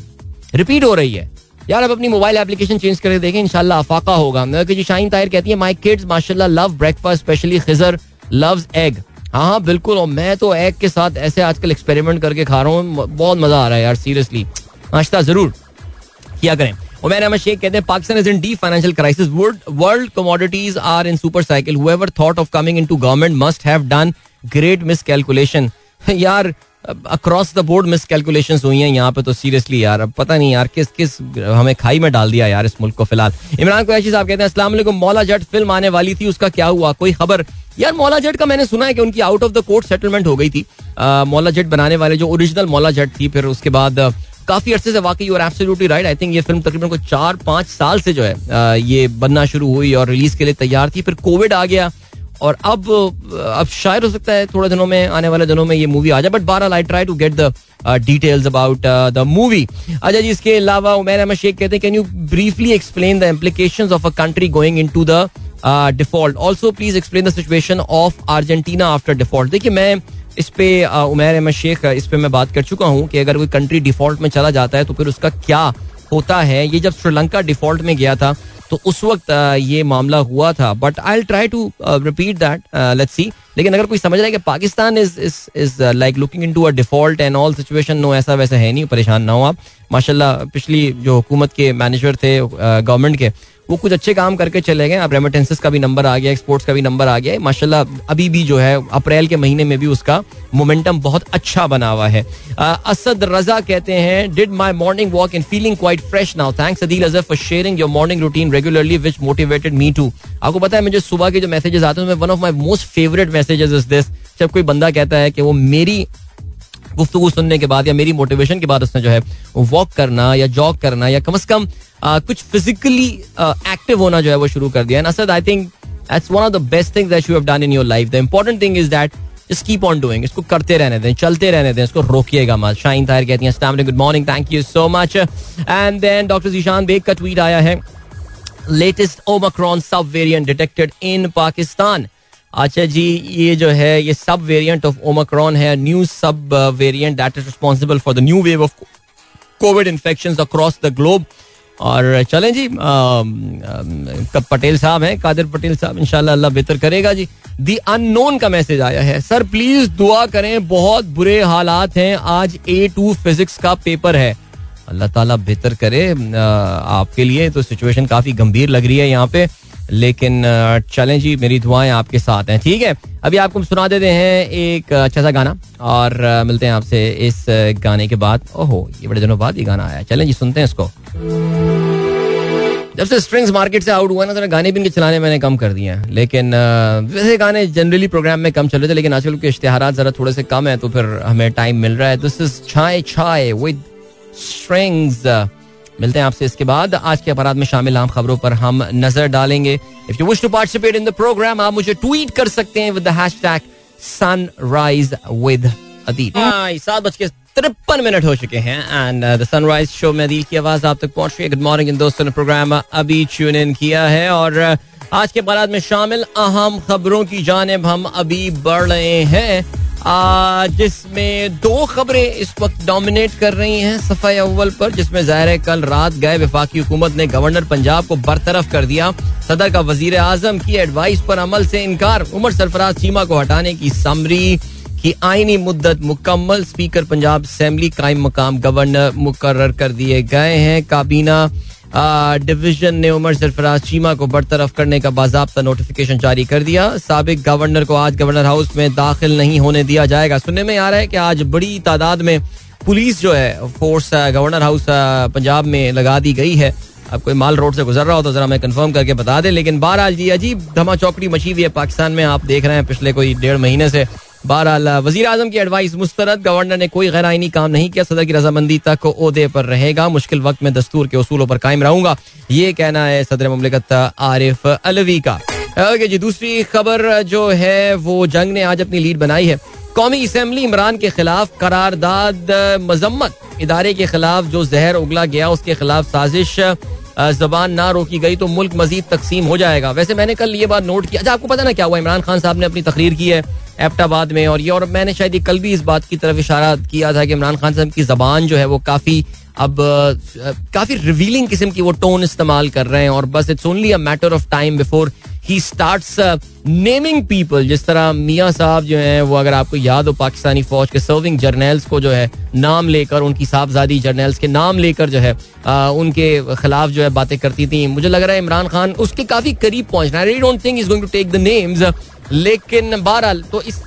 रिपीट हो रही है। यार आप अपनी मोबाइल एप्लीकेशन चेंज करके देखें, इंशाल्लाह अफाका होगा। जी शाहीन ताहिर कहती है माई किड्स माशाल्लाह love breakfast specially Khizar loves egg हाँ बिल्कुल, और मैं तो एग के साथ ऐसे आजकल एक्सपेरिमेंट करके खा रहा हूँ बहुत मज़ा आ रहा है यार सीरियसली नाश्ता ज़रूर किया करें। उमैर अहमद शेख, कहते हैं, Pakistan is in the financial crisis world commodities are in super cycle however thought of coming into government must have done great miscalculation यार across the board miscalculation हुई हैं यहाँ पे तो सीरियसली यार, अब पता नहीं यार, किस किस, हमें खाई में डाल दिया यार इस मुल्क को फ़िलहाल। इमरान कुरैशी साहब कहते हैं, अस्सलाम मौला जट, फ़िल्म आने वाली थी, उसका क्या हुआ? कोई खबर? यार, मौला जट का मैंने सुना है कि उनकी out of the court settlement हो गई थी। मौला जट बनाने वाले, जो ओरिजिनल मौला जट थी, फिर उसके बाद काफ़ी अरसे से वाकई और एब्सोल्युटली राइट आई थिंक ये फ़िल्म तकरीबन को चार, पाँच साल से जो है ये बनना शुरू हुई और रिलीज़ के लिए तैयार थी। फिर कोविड आ गया और अब अब शायद हो सकता है थोड़े दिनों में, आने वाले दिनों में ये मूवी आ जाए। But bar I try to get the details about the movie अच्छा जी, इसके अलावा उमैर अहमद शेख कहते हैं can you briefly explain the implication of a country going in to the default also please explain the situation of Argentina after default देखिए, मैं इस पे उमैर अहमद शेख, इस पे मैं बात कर चुका हूँ कि अगर कोई कंट्री डिफ़ॉल्ट में चला जाता है तो फिर उसका क्या होता है? ये जब श्रीलंका डिफ़ॉल्ट में गया था तो उस वक्त ये मामला हुआ था। But I try to repeat that let's see लेकिन अगर कोई समझ रहा है कि Pakistan is is is like looking into a default and all situation no ऐसा वैसा है नहीं, परेशान ना हो आप। माशाल्लाह, पिछली जो हुकूमत के मैनेजर थे गवर्नमेंट के वो कुछ अच्छे काम करके चले गए। अब रेमिटेंसेस का भी नंबर आ गया एक्सपोर्ट्स का भी नंबर आ गया। माशाल्लाह, अभी भी जो है, अप्रैल के महीने में भी उसका मोमेंटम बहुत अच्छा बना हुआ है। असद रजा कहते हैं did my morning walk in feeling quite fresh now thanks Adeel Azhar for sharing your morning routine regularly which motivated me too आपको पता है, मुझे सुबह के जो मैसेजेस आते हैं one of my most favourite messages is this जब कोई बंदा कहता है कि वो मेरी गुफ्तु सुनने के बाद या मेरी मोटिवेशन के बाद उसने जो है वॉक करना या जॉग करना या कम अज कम कुछ फिजिकली एक्टिव होना जो है वो शुरू कर दिया। And Asad I think that's one of the best thing that you have done in your life the important thing is that just keep on doing इसको करते रहने दें, चलते रहने दें, इसको रोकिएगा मत। शाइन तायर कहती हैं अस्सलाम good morning thank you so much and then doctor Zeeshan Baig का ट्वीट आया है लेटेस्ट ओमाक्रॉन सब वेरिएंट डिटेक्टेड इन पाकिस्तान अच्छा जी, ये जो है, ये सब वेरिएंट ऑफ़ ओमाक्रॉन है new sub variant that is responsible for the new wave of covid infections across the globe और चलें जी कब पटेल साहब हैं, कादिर पटेल साहब, इंशाल्लाह अल्लाह बेहतर करेगा जी। दी अननोन का मैसेज आया है। सर प्लीज़ दुआ करें, बहुत बुरे हालात हैं। आज ए टू फिजिक्स का पेपर है। अल्लाह ताला बेहतर करे आपके लिए तो सिचुएशन काफ़ी गंभीर लग रही है यहाँ पे। लेकिन चलें जी, मेरी दुआएँ आपके साथ हैं, ठीक है? अभी आपको सुना देते हैं एक अच्छा सा गाना, और मिलते हैं आपसे इस गाने के बाद। ओहो, ये बड़े दिनों बाद ये गाना आया। चलें जी, सुनते हैं इसको। जब से स्ट्रिंग्स मार्केट से आउट हुआ ना तो गाने भी इनके चलाने मैंने कम कर दिए हैं। लेकिन वैसे गाने जनरली प्रोग्राम में कम चल रहे थे, लेकिन आजकल के इश्तेहार जरा थोड़े से कम है तो फिर हमें टाइम मिल रहा है। दिस इज़ छाए छाए विद स्ट्रिंग्स मिलते हैं आपसे इसके बाद। आज के अपराध में शामिल आम खबरों पर हम नज़र डालेंगे। If you wish to participate in the programme आप मुझे ट्वीट कर सकते हैं with the hashtag sunrise with Adeel सात बज के तिरपन मिनट हो चुके हैं एंड द सनराइज शो में अदील की आवाज़ आप तक पहुँच रही है। गुड मॉर्निंग इन दोस्तों ने प्रोग्राम अभी ट्यून इन किया है और uh, आज के अपराध में शामिल अहम खबरों की जानब हम अभी बढ़ रहे हैं। जिसमें दो खबरें इस वक्त डोमिनेट कर रही हैं सफ़ाई अव्वल पर, जिसमें ज़ाहिर है कल रात गए विफाकी हुकूमत ने गवर्नर पंजाब को बरतरफ कर दिया। सदर का वज़ीर आज़म की एडवाइस पर अमल से इनकार। उमर सरफराज चीमा को हटाने की समरी की आईनी मुद्दत मुकम्मल। स्पीकर पंजाब असम्बली कायम मकाम गवर्नर मुकर कर दिए गए हैं। काबीना डिवीज़न ने उमर सरफराज चीमा को बरतरफ करने का बाबा नोटिफिकेशन जारी कर दिया। सबक गवर्नर को आज गवर्नर हाउस में दाखिल नहीं होने दिया जाएगा। सुनने में आ रहा है कि आज बड़ी तादाद में पुलिस जो है फोर्स गवर्नर हाउस पंजाब में लगा दी गई है। अब कोई माल रोड से गुजर रहा हो तो जरा मैं कंफर्म करके बता दें, लेकिन बहरहाल जी, अजीब धमा चौकड़ी मची हुई है पाकिस्तान में। आप देख रहे हैं पिछले कोई डेढ़ महीने से। बहरहाल वज़ीर आज़म की एडवाइस मुस्तरद, गवर्नर ने कोई गैर आईनी काम नहीं किया सदर की रजामंदी तक ओहदे पर रहेगा। मुश्किल वक्त में दस्तूर के असूलों पर कायम रहूँगा। ये कहना है सदर ममलिकत आरिफ अलवी का। ओके जी, दूसरी खबर जो है, वो जंग ने आज अपनी लीड बनाई है। कौमी असम्बली इमरान के खिलाफ करारदाद मजम्मत। इदारे के खिलाफ जो जहर उगला गया, उसके खिलाफ साजिश जबान ना रोकी गई तो मुल्क मजीद तकसीम हो जाएगा। वैसे मैंने कल ये बात नोट किया अच्छा आपको पता ना क्या हुआ? इमरान खान साहब ने अपनी तकरीर की है। एबटाबाद में और ये और मैंने शायद कल भी इस बात की तरफ़ इशारा किया था कि इमरान खान साहब की जबान जो है वो काफ़ी अब काफ़ी रिवीलिंग किस्म की वो टोन इस्तेमाल कर रहे हैं और बस it's only a matter of time before he starts naming people जिस तरह मियाँ साहब जो हैं, वो अगर आपको याद हो, पाकिस्तानी फौज के सर्विंग जर्नल्स को जो है, नाम लेकर, उनकी साहबजादी जर्नल्स के नाम लेकर जो है उनके खिलाफ जो है बातें करती थी। मुझे लग रहा है इमरान खान उसके काफ़ी करीब पहुँचना आई थिंक इज़ नेम्स लेकिन बहरहाल तो इस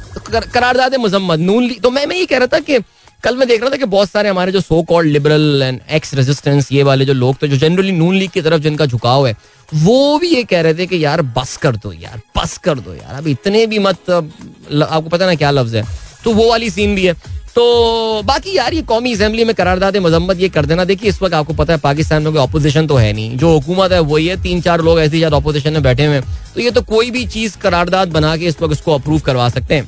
करारदाद मजम्मत नून ली तो मैं मैं ये कह रहा था कि, कल मैं देख रहा था कि बहुत सारे हमारे जो so called liberal and ex resistance ये वाले जो लोग थे, जो जनरली नून लीग की तरफ़ जिनका झुकाव है, वो भी ये कह रहे थे कि यार, बस कर दो यार, बस कर दो यार, अब इतने भी मत आपको पता ना क्या लफ्ज है तो वो वाली सीन भी है। तो बाकी यार, ये कौमी असम्बली में करारदाद मजम्मत ये कर देना। देखिए, इस वक्त आपको पता है, पाकिस्तान में कोई अपोजिशन तो है नहीं। जो हुकूमत है, वही है। तीन चार लोग ऐसी ज़्यादा अपोजिशन में बैठे हुए तो ये तो कोई भी चीज़ करारदाद बना के इस वक्त उसको अप्रूव करवा सकते हैं।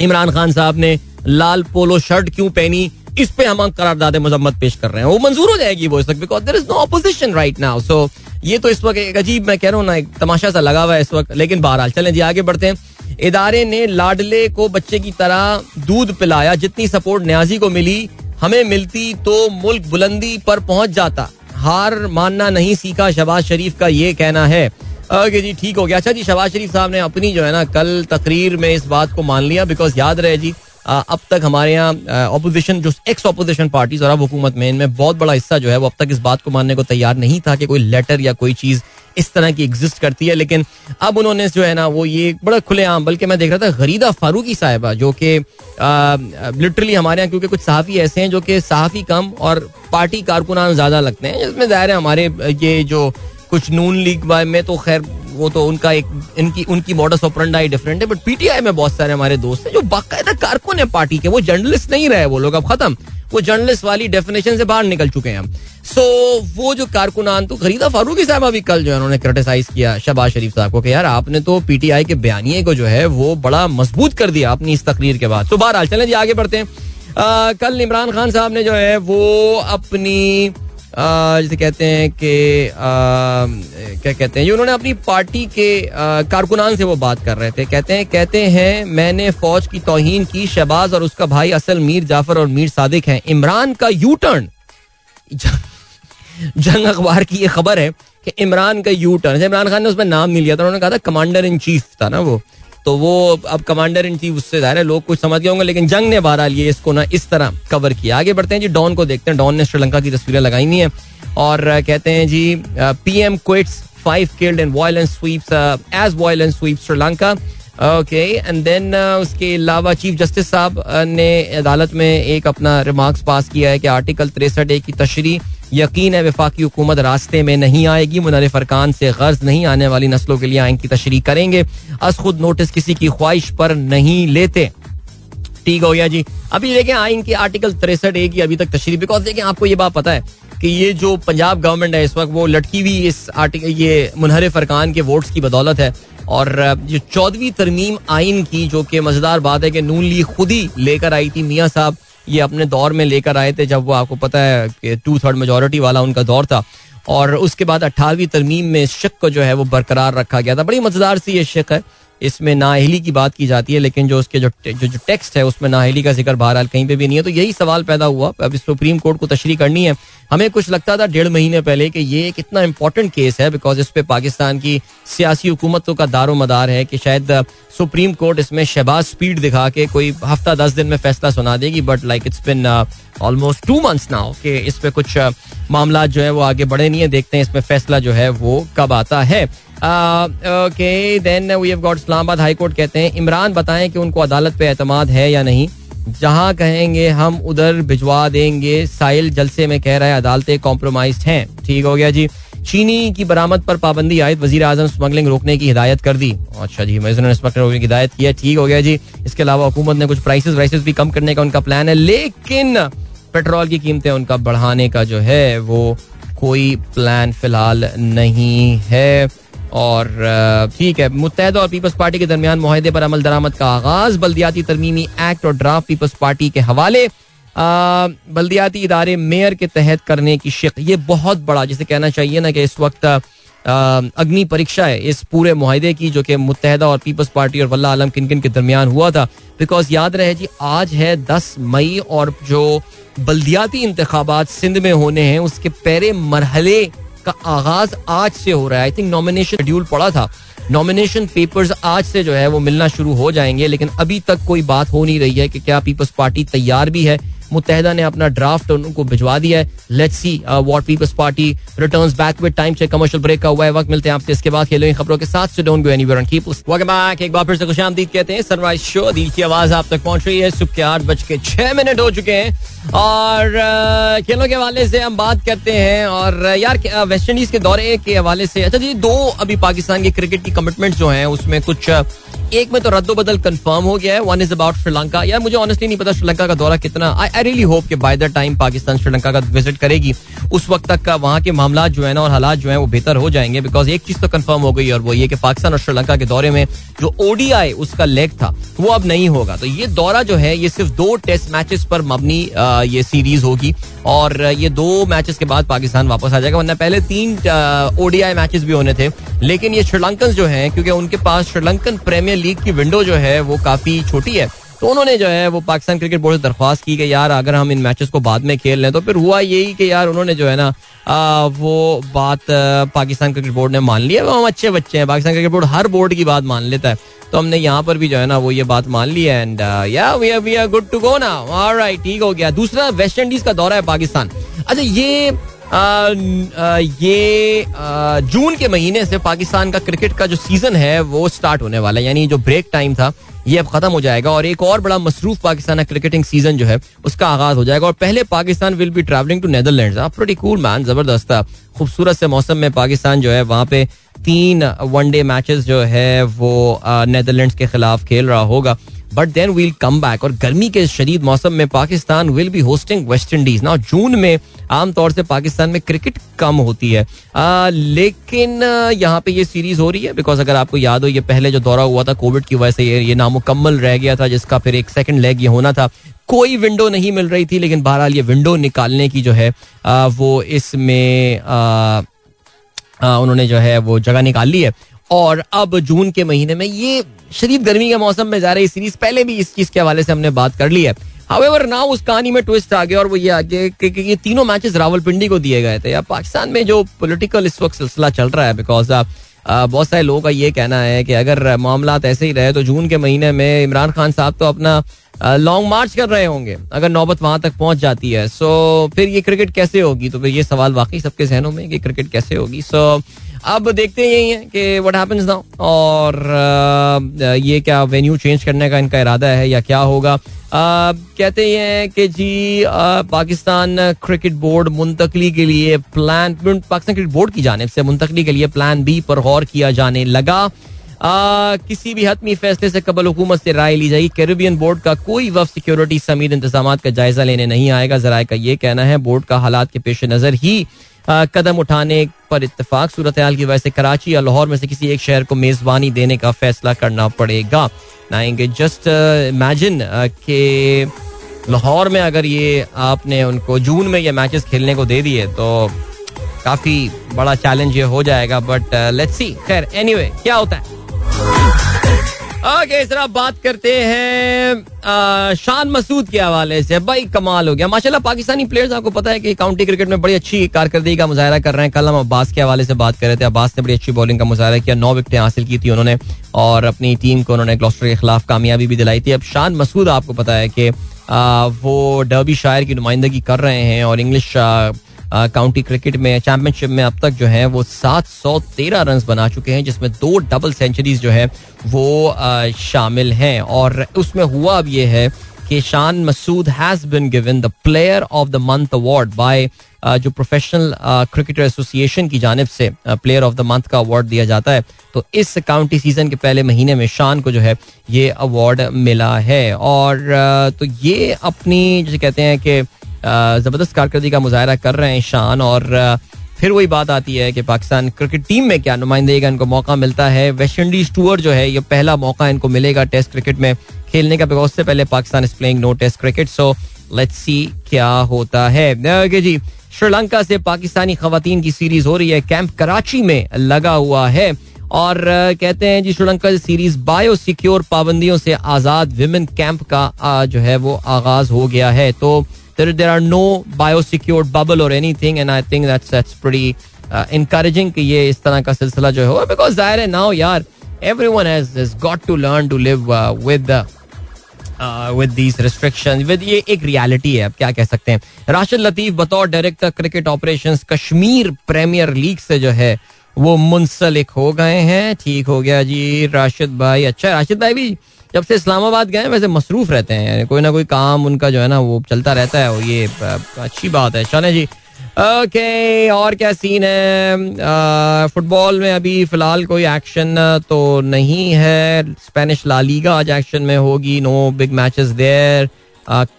इमरान खान साहब ने लाल पोलो शर्ट क्यों पहनी? इस पे हम करारदाद मजम्मत पेश कर रहे हैं। वो मंजूर हो जाएगी वो इस वक्त because there is no opposition right now so ये तो इस वक्त एक अजीब, मैं कह रहा हूँ ना, एक तमाशा सा लगा हुआ है इस वक्त। लेकिन बहरहाल, चलें जी, आगे बढ़ते हैं। इदारे ने लाडले को बच्चे की तरह दूध पिलाया। जितनी सपोर्ट न्याजी को मिली, हमें मिलती तो मुल्क बुलंदी पर पहुँच जाता। हार मानना नहीं सीखा शबाज शरीफ का ये कहना है। ओके जी, ठीक हो गया। अच्छा जी, शबाज शरीफ साहब ने अपनी जो है ना कल तकरीर में इस बात को मान लिया बिकॉज़ याद रहे जी अब तक हमारे यहाँ अपोजिशन जो एक्स अपोजिशन पार्टीज़ और अब हुकूमत में, इनमें बहुत बड़ा हिस्सा जो है वो अब तक इस बात को मानने को तैयार नहीं था कि कोई लेटर या कोई चीज़ इस तरह की एग्जिस्ट करती है। लेकिन अब उन्होंने जो है ना, वो ये बड़ा खुलेआम, बल्कि मैं देख रहा था गरीदा फारूकी साहिबा, जो कि लिटरली हमारे यहाँ, क्योंकि कुछ सहाफ़ी ऐसे हैं जो कि सहाफ़ी कम और पार्टी कारकुनान ज़्यादा लगते हैं, जिसमें ज़ाहिर है हमारे ये जो कुछ नून लीग में तो खैर वो तो उनका एक इनकी उनकी मॉडस ऑपरेंडाई डिफरेंट है बट पीटीआई में बहुत सारे हमारे दोस्त हैं जो बाकायदा कारकुन है पार्टी के वो जर्नलिस्ट नहीं रहे वो लोग अब खत्म। वो जर्नलिस्ट वाली डेफिनेशन से बाहर निकल चुके हैं सो so, वो जो कारकुनान तो खरीदा फारूकी साहब अभी कल जो है उन्होंने क्रिटिसाइज किया शबाज शरीफ साहब को कि यार आपने तो पीटीआई के बयानिए को जो है वो बड़ा मज़बूत कर दिया अपनी इस तकरीर के बाद। तो बहरहाल चलें जी आगे बढ़ते हैं। आ, कल इमरान खान साहब ने जो है वो अपनी जैसे कहते हैं कि क्या कहते हैं, ये उन्होंने अपनी पार्टी के कारकुनान से वो बात कर रहे थे। कहते हैं कहते हैं, मैंने फौज की तोहन की, शहबाज और उसका भाई असल मीर जाफ़र और मीर सादिक हैं। इमरान का यू टर्न जंग अखबार की ये खबर है कि इमरान का यू टर्न इमरान खान ने उसमें नाम नहीं लिया था, उन्होंने कहा था कमांडर इन चीफ था ना वो। तो वो अब कमांडर इन चीफ उससे ज़ाहिर है, लोग कुछ समझ गए होंगे, लेकिन जंग ने बहरहाल लिए इसको ना इस तरह कवर किया। आगे बढ़ते हैं जी डॉन को देखते हैं। डॉन ने श्रीलंका की तस्वीरें लगाई नहीं है और कहते हैं जी P M quits five killed and violence sweeps as violence sweep Sri Lanka. Okay and then उसके अलावा चीफ जस्टिस साहब ने अदालत में एक अपना रिमार्क्स पास किया है कि आर्टिकल तिरसठ ए की तशरी यकीन है विफाकी हुकूमत रास्ते में नहीं आएगी मुनरफ फरकान से गर्ज नहीं आने वाली नस्लों के लिए आइन की तशरी करेंगे अस खुद नोटिस किसी की ख्वाहिश पर नहीं लेते ठीक हो गया जी अभी देखें आइन की आर्टिकल तिरसठ ए की अभी तक तशरी बिकॉज़ देखें आपको ये बात पता है कि ये जो पंजाब गवर्नमेंट है इस वक्त वो लटकी हुई इस आर्टिकल ये मुनहरफ अरकान के वोट्स की बदौलत है और जो चौदहवीं तरमीम आइन की, जो कि मज़ेदार बात है कि नून ली खुद ही लेकर आई थी मियाँ साहब। ये अपने दौर में लेकर आए थे जब वो आपको पता है कि टू थर्ड मेजोरिटी वाला उनका दौर था। और उसके बाद अट्ठारहवीं तरमीम में शक को जो है वो बरकरार रखा गया था। बड़ी मज़ेदार सी ये शक है। इसमें नाहली की बात की जाती है लेकिन जो उसके जो जो, जो टेक्स्ट है उसमें नाहली का ज़िक्र बहरहाल कहीं पे भी नहीं है। तो यही सवाल पैदा हुआ। अभी सुप्रीम कोर्ट को तशरी करनी है। हमें कुछ लगता था डेढ़ महीने पहले कि ये एक इतना इंपॉर्टेंट केस है बिकॉज़ इस पे पाकिस्तान की सियासी हुकूमतों का दारो मदार है कि शायद सुप्रीम कोर्ट इसमें शहबाज स्पीड दिखा के कोई हफ़्ता दस दिन में फैसला सुना देगी। But like it's been almost two months now कि इस पर कुछ मामला जो है वो आगे बढ़े नहीं है। देखते हैं इसमें फैसला जो है वो कब आता है। Okay then we have got Islamabad high court कहते हैं, इमरान बताएँ कि उनको अदालत पे एतमाद है या नहीं। जहाँ कहेंगे, हम उधर भिजवा देंगे, साहिल जलसे में कह रहा है, अदालतें कॉम्प्रोमाइज हैं। ठीक हो गया जी। चीनी की बरामद पर पाबंदी आयद वज़ीर आज़म स्मगलिंग रोकने की हिदायत कर दी। अच्छा जी स्मगलिंग रोकने की हिदायत की है, ठीक हो गया जी। इसके अलावा हुकूमत ने कुछ प्राइसेस वाइसेस भी कम करने का उनका प्लान है, लेकिन पेट्रोल की कीमतें उनका बढ़ाने का जो है, वो कोई प्लान फ़िलहाल नहीं है। और ठीक है मुतहद और पीपल्स पार्टी के दरमियान माहे पर अमल दरामद का आगाज़, बल्दियाती तरमीमी एक्ट और ड्राफ्ट पीपल्स पार्टी के हवाले बल्दियाती इदारे मेयर के तहत करने की शिक, ये बहुत बड़ा, जिसे कहना चाहिए ना कि इस वक्त अग्नि परीक्षा है इस पूरे माहे की, जो कि मुतहदा और पीपल्स पार्टी और वल्ला आलम किन किन के दरमियान हुआ था। बिकॉज़ याद रहे जी, आज है दस मई और जो बल्दियाती इंतबात सिंध में होने हैं, उसके पहले मरहले का आगाज़ आज से हो रहा है। आई थिंक नॉमिनेशन शेड्यूल पड़ा था। नॉमिनेशन पेपर्स आज से जो है वो मिलना शुरू हो जाएँगे, लेकिन अभी तक कोई बात हो नहीं रही है कि क्या पीपल्स पार्टी तैयार भी है मुतहदा ने अपना ड्राफ्ट उनको भिजवा दिया है। Let's see what Peoples Party returns back with time check commercial break का हुआ है वक्त मिलते हैं आपसे इसके बाद खेलो इन खबरों के साथ don't go anywhere and keep back एक बार फिर से खुशामदीद कहते हैं सनराइज शो दिल की आवाज़ आप तक पहुँच रही है सुबह के आठ बज के छह मिनट हो चुके हैं। और uh, खेलों के हवाले से हम बात करते हैं और uh, यार वेस्ट इंडीज के दौरे के हवाले से अच्छा जी दो अभी पाकिस्तान की क्रिकेट की कमिटमेंट जो है उसमें कुछ uh, एक में तो रद्दो बदल कंफर्म हो गया है वन इज़ अबाउट श्रीलंका यार मुझे ऑनेस्टली नहीं पता श्रीलंका का दौरा कितना आई रियली होप कि by the time Pakistan Sri Lanka का विज़िट करेगी, उस वक्त तक का वहाँ के मामला जो है ना और हालात जो है वो बेहतर हो जाएँगे बिकॉज़ एक चीज़ तो कंफर्म हो गई और वो ये कि पाकिस्तान और श्रीलंका के दौरे में जो ओडीआई उसका लेग था, वो अब नहीं होगा। तो ये दौरा जो है, ये सिर्फ़ दो टेस्ट मैचेस पर मबनी ये सीरीज़ होगी और ये दो मैचेस के बाद पाकिस्तान वापस आ जाएगा, वरना पहले तीन ओडीआई मैचेस भी होने थे। लेकिन ये श्रीलंकन जो है, क्योंकि उनके पास श्रीलंकन प्रीमियर लीग की विंडो जो है, वो काफ़ी छोटी है। तो उन्होंने जो है वो पाकिस्तान क्रिकेट बोर्ड से दरख्वास्त की कि यार अगर हम इन मैचेस को बाद में खेल लें तो फिर हुआ यही कि यार उन्होंने जो है ना आ, वो बात पाकिस्तान क्रिकेट बोर्ड ने मान लिया वो हम अच्छे बच्चे हैं पाकिस्तान क्रिकेट बोर्ड हर बोर्ड की बात मान लेता है। तो हमने यहाँ पर भी जो है ना वो ये बात मान ली है एंड या we are we are good to go ना ऑलराइट ठीक हो गया। दूसरा वेस्ट इंडीज का दौरा है पाकिस्तान। अच्छा ये आ, आ, ये आ, जून के महीने से पाकिस्तान का क्रिकेट का जो सीज़न है वो स्टार्ट होने वाला है। यानी जो ब्रेक टाइम था ये अब खत्म हो जाएगा और एक और बड़ा मसरूफ पाकिस्तान क्रिकेटिंग सीज़न जो है, उसका आगाज़ हो जाएगा। और पहले Pakistan will be travelling to Netherland cool man ज़बरदस्त था। खूबसूरत से मौसम में पाकिस्तान जो है, वहाँ पे तीन वनडे मैचेस जो है, वो नैदरलैंड के खिलाफ खेल रहा होगा। But then we'll come back और गर्मी के शदीद मौसम में Pakistan will be hosting West Indies ना जून में आमतौर से पाकिस्तान में क्रिकेट कम होती है। आ, लेकिन यहाँ पे ये सीरीज़ हो रही है बिकॉज़ अगर आपको याद हो ये पहले जो दौरा हुआ था कोविड की वजह से ये, ये नामुकम्मल रह गया था जिसका फिर एक सेकंड लेग ये होना था। कोई विंडो नहीं मिल रही थी लेकिन बहरहाल ये विंडो निकालने की जो है आ, वो इसमें उन्होंने जो है वो जगह निकाल ली है। और अब जून के महीने में ये शदीद गर्मी के मौसम में जा रही सीरीज़ पहले भी इस चीज़ के हवाले से हमने बात कर ली है। हावेवर नाउ उस कहानी में ट्विस्ट आ गया और वो ये आ गया कि ये तीनों मैचेस रावलपिंडी को दिए गए थे। या पाकिस्तान में जो पॉलिटिकल इस वक्त सिलसिला चल रहा है बिकॉज़ बहुत सारे लोगों का ये कहना है कि अगर मामला ऐसे ही रहे तो जून के महीने में इमरान खान साहब तो अपना लॉन्ग मार्च कर रहे होंगे, अगर नौबत वहाँ तक पहुँच जाती है। सो फिर ये क्रिकेट कैसे होगी? तो फिर ये सवाल वाकई सबके जहनों में कि क्रिकेट कैसे होगी? सो अब देखते यही है कि व्हाट हैपेंस नाउ और ये क्या वेन्यू चेंज करने का इनका इरादा है या क्या होगा? कहते हैं कि जी पाकिस्तान क्रिकेट बोर्ड मुंतकली के लिए प्लान पाकिस्तान क्रिकेट बोर्ड की जानब से मुंतकली के लिए प्लान बी पर गौर किया जाने लगा। आ, किसी भी हतमी फैसले से कबल हुकूमत से राय ली जाएगी। कैरेबियन बोर्ड का कोई वफ सिक्योरिटी समीर इंतज़ाम का जायजा लेने नहीं आएगा। जराये का ये कहना है बोर्ड का हालात के पेश नज़र ही कदम उठाने पर इतफाक सूरत हाल की वजह से कराची या लाहौर में से किसी एक शहर को मेजबानी देने का फैसला करना पड़ेगा। नाएँगे जस्ट इमेजिन के लाहौर में अगर ये आपने उनको, जून में ये मैचेस खेलने को दे दिए तो काफ़ी बड़ा चैलेंज ये हो जाएगा बट लेट्स सी खैर एनीवे क्या होता है? ओके इस तरह बात करते हैं शान मसूद के हवाले से। भाई, कमाल हो गया। माशाल्लाह, पाकिस्तानी प्लेयर्स आपको पता है कि काउंटी क्रिकेट में बड़ी अच्छी कारकर्दगी का मुजाहरा कर रहे हैं। कल हम अब्बास के हवाले से बात कर रहे थे। अब्बास ने बड़ी अच्छी बॉलिंग का मुजाहरा किया, नौ विकटें हासिल की थी उन्होंने, और अपनी टीम को उन्होंने ग्लॉस्टर के खिलाफ कामयाबी भी दिलाई थी। अब शान मसूद, आपको पता है कि वो डर्बी शायर की नुमाइंदगी कर रहे हैं, और इंग्लिश काउंटी क्रिकेट में चैंपियनशिप में अब तक जो है वो सात सौ तेरह रन बना चुके हैं, जिसमें दो डबल सेंचुरीज जो है वो शामिल हैं। और उसमें हुआ अब ये है कि Shan Masood has been given the player of the month award by जो प्रोफेशनल क्रिकेटर एसोसिएशन की जानब से प्लेयर ऑफ़ द मंथ का अवार्ड दिया जाता है। तो इस काउंटी सीज़न के पहले महीने में शान को जो है ये अवार्ड मिला है। और तो ये अपनी, जैसे कहते हैं कि ज़बरदस्त कारकर्दगी का मुजाहरा कर रहे हैं शान और फिर वही बात आती है कि पाकिस्तान क्रिकेट टीम में क्या नुमाइंदगी का इनको मौका मिलता है। वेस्ट इंडीज टूर जो है, ये पहला मौका इनको मिलेगा टेस्ट क्रिकेट में खेलने का बिकॉज़ से पहले Pakistan is playing no test cricket so let's see क्या होता है। जी, श्रीलंका से पाकिस्तानी खातन की सीरीज़ हो रही है। कैंप कराची में लगा हुआ है। और कहते हैं जी, श्रीलंका सीरीज़ बायो सिक्योर पाबंदियों से आज़ाद विमेन कैंप का जो है, वो आगाज़ हो गया है। तो there there are no biosecured bubble or anything and I think that's that's pretty uh, encouraging कि ये इस तरह का सिलसिला जो है because ज़ाहिर है now यार everyone has has got to learn to live uh, with the with these restriction with ये एक रियलिटी है अब क्या कह सकते हैं राशिद लतीफ बतौर director cricket operations Kashmir premier league से जो है वो मुंसलिक हो गए हैं ठीक हो गया जी राशिद भाई अच्छा राशिद भाई भी जब से इस्लामाबाद गए वैसे मसरूफ रहते हैं कोई ना कोई काम उनका जो है ना, वो चलता रहता है ये अच्छी बात है। चले जी। ओके, और क्या सीन है? फुटबॉल में अभी फ़िलहाल कोई एक्शन तो नहीं है। स्पेनिश लालीगा आज एक्शन में होगी। नो बिग मैचेस देयर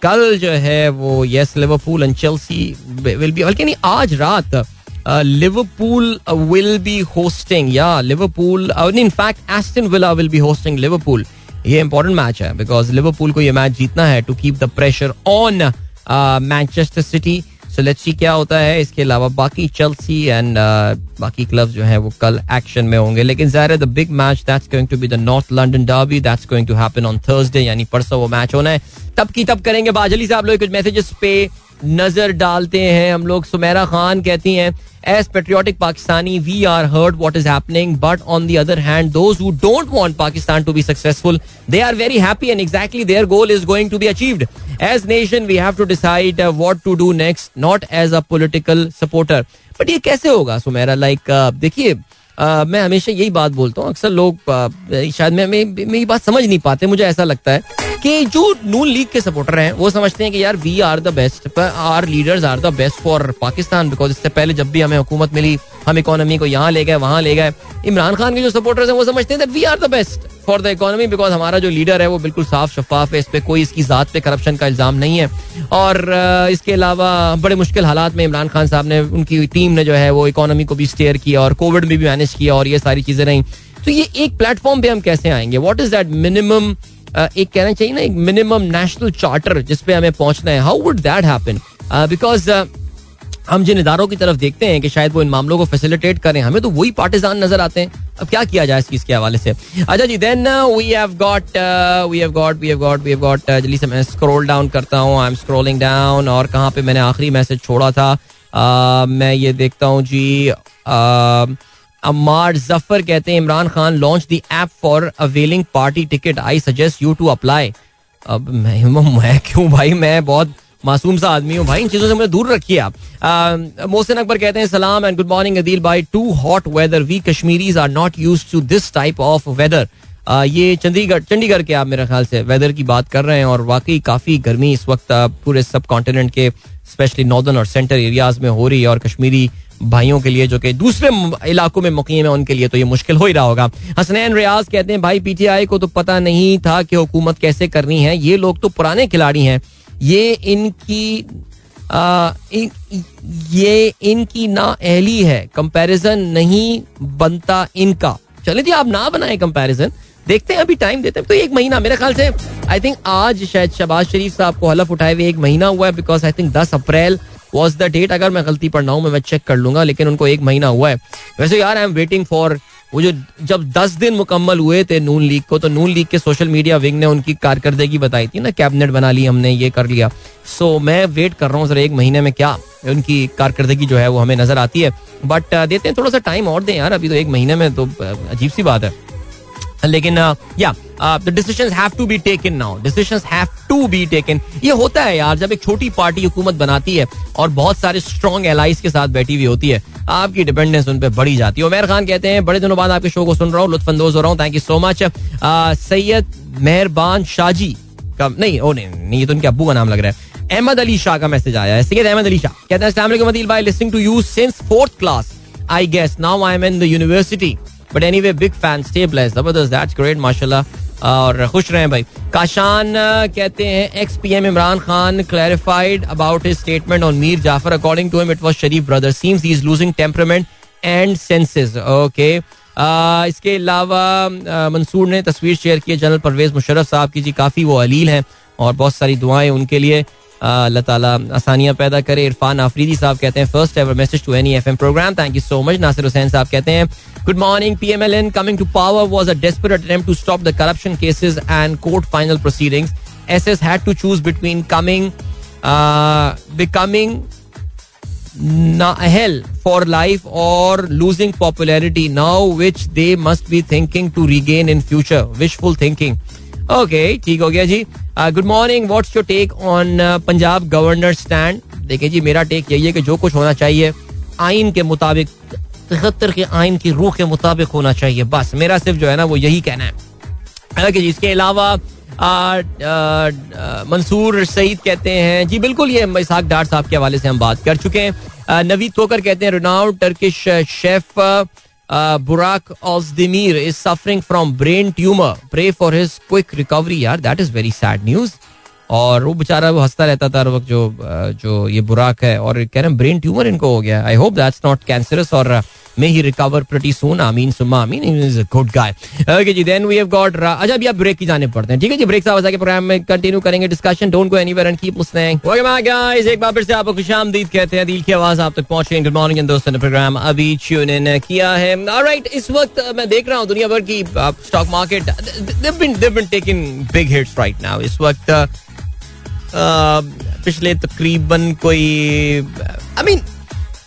कल जो है वो yes Liverpool and Chelsea will be बल्कि नहीं, आज रात लिवरपूल विल बी होस्टिंग या Liverpool in fact Aston Villa will be hosting Liverpool ये इंपॉर्टेंट मैच है बिकॉज़ लिवरपूल को ये मैच जीतना है to keep the pressure on Manchester City so let's see क्या होता है, इसके अलावा बाकी चेल्सी एंड बाकी क्लब जो है वो कल एक्शन में होंगे। लेकिन ज़ाहिर है the big match that's going to be the north London derby that's going to happen on Thursday यानी परसों वो मैच होना है। तब की तब करेंगे बाजली से आप लोग, कुछ मैसेजेस पे नज़र डालते हैं हम लोग। सुमेरा खान कहती हैं as patriotic Pakistani we are heard what is happening but on the other hand those who don't want Pakistan to be successful they are very happy and exactly their goal is going to be achieved as nation we have to decide what to do next not as a political supporter but ये कैसे होगा सुमेरा? लाइक like, uh, देखिए Uh, मैं हमेशा यही बात बोलता हूँ। अक्सर लोग uh, शायद मैं मेरी बात समझ नहीं पाते मुझे ऐसा लगता है। कि जो नून लीग के सपोर्टर हैं, वो समझते हैं कि यार we are the best our leaders are the best for Pakistan because इससे पहले जब भी हमें हुकूमत मिली, हम इकोनॉमी को यहाँ ले गए, वहाँ ले गए, इमरान खान के जो सपोर्टर्स हैं, वो समझते हैं we are the best for the economy because हमारा जो लीडर है, वो बिल्कुल साफ़ शफाफ है, इस पर कोई इसकी जात पे करप्शन का इल्ज़ाम नहीं है। और इसके अलावा बड़े मुश्किल हालात में इमरान खान साहब ने, उनकी टीम ने जो है, वो इकोनॉमी को भी स्टेयर किया और कोविड में भी मैनेज किया और ये सारी चीज़ें रही। तो ये एक प्लेटफॉर्म पे हम कैसे आएँगे? वॉट इज़ दैट मिनिमम एक कहना चाहिए ना एक मिनिमम नेशनल चार्टर जिसपे हमें पहुँचना है how would that happen because हम जिन इदारों की तरफ़ देखते हैं कि शायद वो इन मामलों को फैसिलिटेट करें हमें तो वही पार्टिजान नज़र आते हैं। अब क्या किया जाए इस चीज़ के हवाले से? अच्छा जी then we have got we have got we have got we have got जल्दी से मैं स्क्रॉल डाउन करता हूँ आई एम स्क्रॉलिंग डाउन और कहाँ पे मैंने आखिरी मैसेज छोड़ा था? uh, मैं ये देखता हूँ जी uh, अमार ज़फ़र कहते हैं, Imran Khan launch the app for availing party ticket I suggest you to apply अब मैं मैं क्यों भाई? मैं बहुत मासूम सा आदमी हूँ भाई। इन चीज़ों से मुझे दूर रखिए आप। मोहसिन अकबर कहते हैं, सलाम एंड गुड मॉर्निंग अदील भाई. Too hot weather we Kashmiris are not use to this type of weather ये चंडीगढ़ चंडीगढ़ के आप मेरे ख्याल से वेदर की बात कर रहे हैं और वाकई काफ़ी गर्मी इस वक्त पूरे सब कॉन्टिनेंट के स्पेशली नॉर्दर्न और सेंटर एरियाज़ में हो रही है और कश्मीरी भाइयों के लिए जो कि दूसरे इलाकों में मुकीम है उनके लिए तो ये मुश्किल हो ही रहा होगा। हसनैन रियाज कहते हैं भाई पीटीआई को तो पता नहीं था कि हुकूमत कैसे करनी है। ये लोग तो पुराने खिलाड़ी हैं। ये इनकी आ, इन, ये इनकी ना अहली है। कंपैरिजन नहीं बनता इनका। चले जी आप ना बनाए कंपैरिजन देखते हैं अभी टाइम देते हैं। तो एक महीना मेरे ख्याल से आई थिंक आज शायद शबाज शरीफ साहब को हलफ उठाए हुए एक महीना हुआ है बिकॉज़ आई थिंक दस अप्रैल वॉज़ द डेट अगर मैं गलती पढ़ रहा हूँ मैं चेक कर लूँगा लेकिन उनको एक महीना हुआ है। वैसे यार आई एम वेटिंग फॉर वो जो जब दस दिन मुकम्मल हुए थे नून लीग को तो नून लीग के सोशल मीडिया विंग ने उनकी कारकर्दगी बताई थी ना कैबिनेट बना ली हमने ये कर लिया। सो so, मैं वेट कर रहा हूँ सर एक महीने में क्या उनकी कारकर्दगी जो है वो हमें नज़र आती है। बट देते हैं थोड़ा सा टाइम और दें यार अभी तो एक महीने में तो अजीब सी बात है। लेकिन या the decisions have to be taken now decisions have to be taken ये होता है यार जब एक छोटी पार्टी हुकूमत बनाती है और बहुत सारे स्ट्रॉन्ग एलाइज के साथ बैठी हुई होती है आपकी डिपेंडेंस उन पर बढ़ी जाती है। उमेर खान कहते हैं बड़े दिनों बाद आपके शो को सुन रहा हूँ लुत्फानंदोज हो रहा हूँ thank you so much Syed Mehrban Shahji का नहीं ओ नहीं, नहीं ये तो उनके अबू का नाम लग रहा है। अहमद अली शाह का मैसेज आया है। सैयद अहमद अली शाह कहते हैं अस्सलाम वालेकुम अदील भाई listening to you since fourth class I guess now I am in the university but anyway big fan stay bless ज़बरदस्त दैट्स ग्रेट माशाल्लाह और खुश रहे भाई। काशान कहते हैं ex PM Imran Khan clarified about his statement on Mir Jafar according to him it was Sharif brother seems he is losing temperament and senses okay इसके अलावा मंसूर ने तस्वीर शेयर की जनरल परवेज मुशरफ साहब की। जी, काफ़ी वो अलील हैं और बहुत सारी दुआएँ उनके लिए। अल्लाह ताला आसानियाँ पैदा करे। इरफान आफरीदी साहब कहते हैं first ever message to any FM programme thank you so much Nasir Hussain साहब कहते हैं good morning PMLN coming to power was a desperate attempt to stop the corruption cases and court final proceedings SS had to choose between coming becoming hell for life or losing popularity now which they must be thinking to regain in future wishful thinking okay ठीक हो गया जी good morning what's your take on Punjab governor stand देखिए जी मेरा टेक यही है कि जो कुछ होना चाहिए आइन के मुताबिक तिहत्तर के आइन की रूह के मुताबिक होना चाहिए। बस, मेरा सिर्फ़ जो है ना, वो यही कहना है। हालाँकि जी, इसके अलावा मंसूर सईद कहते हैं, जी, बिल्कुल, ये इसाक डार साहब के हवाले से हम बात कर चुके हैं। नवीद तोकर कहते हैं रोनाउड Turkish chef Burak Ozdemir is suffering from brain tumour pray for his quick recovery यार that is very sad news और वो बेचारा वो हंसता रहता था हर वक्त जो जो ये बुराक है और कह रहे हैं ब्रेन ट्यूमर इनको हो गया। I hope that's not cancerous और may he recover pretty soon आमीन सुमा आमीन इज़ गुड गाय ओके जी देन वी हैव गॉट अच्छा अभी आप ब्रेक की जाने पड़ते हैं, ठीक है जी? ब्रेक से आवाज़ के प्रोग्राम में कंटिन्यू करेंगे discussion don't go anywhere and keep listening okay my guys एक बार फिर से आपको खुशामदीद कहते हैं। दिल की आवाज़ आप तक पहुँच गुड मॉर्निंग दोस्तों, ने प्रोग्राम अभी ट्यून इन किया है। ऑलराइट इस वक्त मैं देख रहा हूँ दुनिया भर की stock market they been they been taking big hits right now इस वक्त पिछले तकरीबन कोई I mean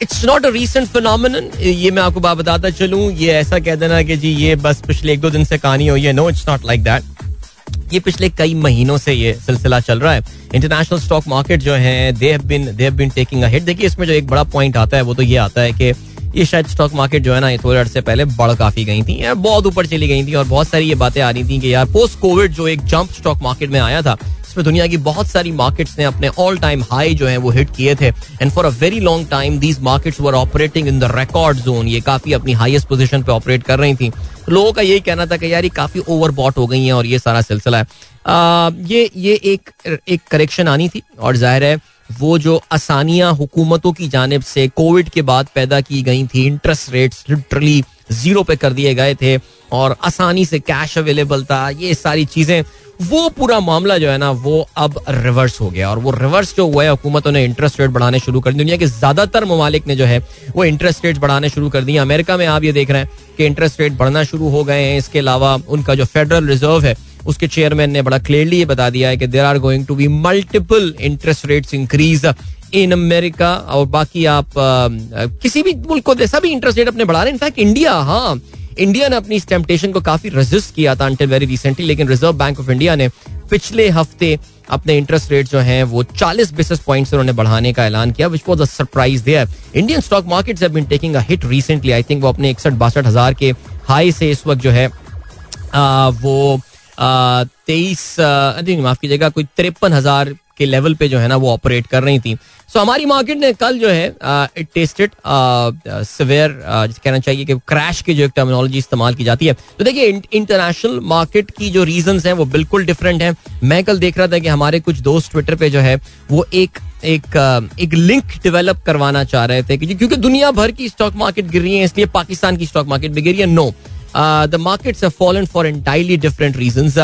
it's not a recent phenomenon ये मैं आपको बात बताता चलूँ, ये ऐसा कह देना कि जी, ये बस पिछले एक दो दिन से कहानी है। No it's not like that ये पिछले कई महीनों से ये सिलसिला चल रहा है। इंटरनेशनल स्टॉक मार्केट जो है they have been they have been taking a hit देखिए, इसमें जो एक बड़ा पॉइंट आता है, वो तो ये आता है कि ये शायद स्टॉक मार्केट जो है ना, ये थोड़े अर्से पहले बढ़ काफ़ी गई थी बहुत ऊपर चली गई थी और बहुत सारी ये बातें आ रही थी कि यार पोस्ट कोविड जो एक जंप स्टॉक मार्केट में आया था इसमें दुनिया की बहुत सारी मार्केट्स ने अपने ऑल टाइम हाई जो है वो हिट किए थे। And for a very long time these markets were operating in the record zone ये काफ़ी अपनी हाईएस्ट पोजीशन पे ऑपरेट कर रही थी। लोगों का यही कहना था कि यार ये काफ़ी ओवर बॉट हो गई है और ये सारा सिलसिला है। आ, ये ये एक एक करेक्शन आनी थी और ज़ाहिर है वो जो आसानियाँ हुकूमतों की जानब से कोविड के बाद पैदा की गई थी इंटरेस्ट रेट्स लिटरली ज़ीरो पे कर दिए गए थे और आसानी से कैश अवेलेबल था ये सारी चीज़ें वो पूरा मामला जो है ना वो अब रिवर्स हो गया। और वो रिवर्स जो हुआ है हुकूमतों ने इंटरेस्ट रेट बढ़ाने शुरू कर दी। दुनिया के ज़्यादातर ममालिक ने जो है वो इंटरेस्ट रेट बढ़ाने शुरू कर दिए अमेरिका में आप ये देख रहे हैं कि इंटरेस्ट रेट बढ़ना शुरू हो गए हैं। इसके अलावा उनका जो फेडरल रिज़र्व है उसके चेयरमैन ने बड़ा क्लियरली ये बता दिया है कि there are going to be multiple interest rates increase in America और बाकी आप आ, किसी भी मुल्क को सभी इंटरेस्ट रेट अपने बढ़ा रहे हैं। इनफैक्ट इंडिया हाँ इंडिया ने अपनी इस टेम्पटेशन को काफ़ी रेजिस्ट किया था अंटिल वेरी रिसेंटली लेकिन रिज़र्व बैंक ऑफ़ इंडिया ने पिछले हफ़्ते अपने इंटरेस्ट रेट जो हैं वो 40 बेसिस पॉइंट्स उन्होंने बढ़ाने का ऐलान किया which was a surprise there Indian stock markets have been taking a hit recently I think वो अपने इकसठ बासठ हज़ार के हाई से इस वक्त जो है आ, वो तेईस माफ़ कीजिएगा कोई तिरपन हज़ार के लेवल पे जो है ना वो ऑपरेट कर रही थी। सो so, हमारी मार्केट ने कल जो है इट टेस्टेड सवेयर कहना चाहिए कि क्रैश की जो एक टर्मिनोलॉजी इस्तेमाल की जाती है। तो देखिए इंटरनेशनल मार्केट की जो रीजंस हैं वो बिल्कुल डिफरेंट हैं। मैं कल देख रहा था कि हमारे कुछ दोस्त ट्विटर पे जो है वो एक एक एक लिंक डेवलप करवाना चाह रहे थे क्योंकि दुनिया भर की स्टॉक मार्केट गिर रही है इसलिए पाकिस्तान की स्टॉक मार्केट भी गिर रही है। No the markets have fallen for entirely different reasons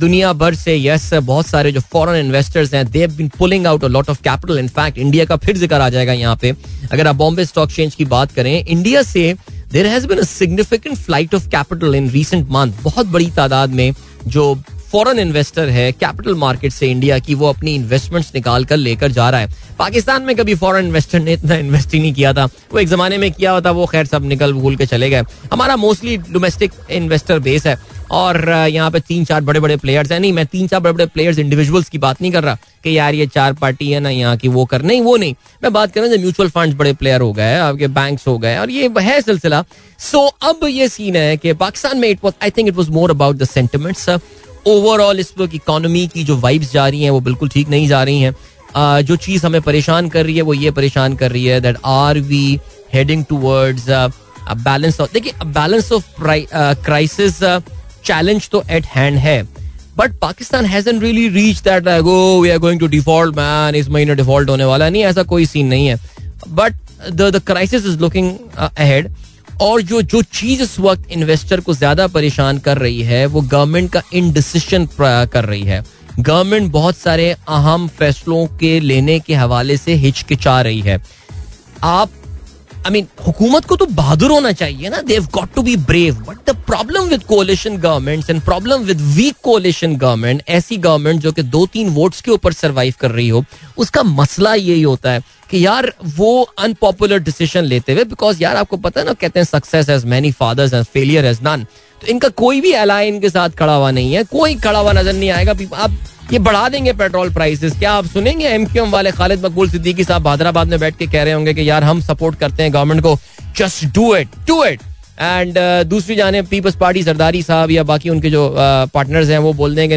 दुनिया भर से यस बहुत सारे जो फॉरेन इन्वेस्टर्स हैं they been pulling out a lot of capital in fact India का फिर ज़िक्र आ जाएगा यहाँ पे। अगर आप बॉम्बे स्टॉक एक्सचेंज की बात करें इंडिया से there has been significant flight of capital in recent month बहुत बड़ी तादाद में जो फॉरेन इन्वेस्टर है कैपिटल मार्केट से इंडिया की, वो अपनी इन्वेस्टमेंट्स निकाल कर लेकर जा रहा है। पाकिस्तान में कभी फॉरेन इन्वेस्टर ने इतना इन्वेस्ट ही नहीं किया था। वो एक जमाने में किया होता, वो खैर सब निकल भूल के चले गए। हमारा मोस्टली डोमेस्टिक इन्वेस्टर बेस है और यहाँ पे तीन चार बड़े बड़े प्लेयर्स हैं। नहीं, मैं तीन चार बड़े बड़े प्लेयर्स इंडिविजुअल्स की बात नहीं कर रहा कि यार ये चार पार्टी है ना यहाँ की, वो कर नहीं, वो नहीं। मैं बात कर रहा हूँ म्यूचुअल फंड बड़े प्लेयर हो गए, आपके बैंक्स हो गए, और ये है सिलसिला। सो अब ये सीन है कि पाकिस्तान में it was I think it was more about the sentiments overall इस वक्त इकोनॉमी की जो वाइब्स जा रही हैं, वो बिल्कुल ठीक नहीं जा रही हैं। जो चीज़ हमें परेशान कर रही है, वो ये परेशान कर रही है that are we heading towards balance of देखिए बैलेंस ऑफ़ क्राइसिस चैलेंज तो एट हैंड है but Pakistan hasn't really reach that go we are going to default man इस महीने डिफ़ॉल्ट होने वाला नहीं, ऐसा कोई सीन नहीं है। But the crisis is looking ahead और जो जो चीज़ इस वक्त इन्वेस्टर को ज़्यादा परेशान कर रही है, वो गवर्नमेंट का इनडिसीशन कर रही है। गवर्नमेंट बहुत सारे अहम फैसलों के लेने के हवाले से हिचकिचा रही है। आप आई मीन हुकूमत को तो बहादुर होना चाहिए ना। They've got to be brave but the problem with coalition government and problem with weak coalition government ऐसी गवर्नमेंट जो कि दो तीन वोट्स के ऊपर सर्वाइव कर रही हो, उसका मसला यही होता है कि यार वो अनपॉपुलर डिसीज़न लेते हुए बिकॉज़ यार आपको पता है ना, कहते हैं success has many fathers has failure has none तो इनका कोई भी एलाई इनके साथ खड़ा हुआ नहीं है। कोई खड़ा हुआ नज़र नहीं आएगा। आप ये बढ़ा देंगे पेट्रोल प्राइसेस क्या आप सुनेंगे एमक्यूएम वाले खालिद मकबूल सिद्दीकी साहब हैदराबाद में बैठ के कह रहे होंगे कि यार हम सपोर्ट करते हैं गवर्नमेंट को। Just do it do it and दूसरी जाने पीपल्स पार्टी सरदारी साहब या बाकी उनके जो पार्टनर्स uh, हैं वो बोल देंगे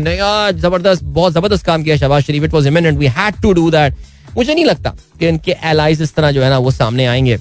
ज़बरदस्त बहुत ज़बरदस्त काम किया Shehbaz Sharif. It was imminent we had to do that मुझे नहीं लगता कि इनके एलाइज इस तरह जो है ना वो सामने आएँगे।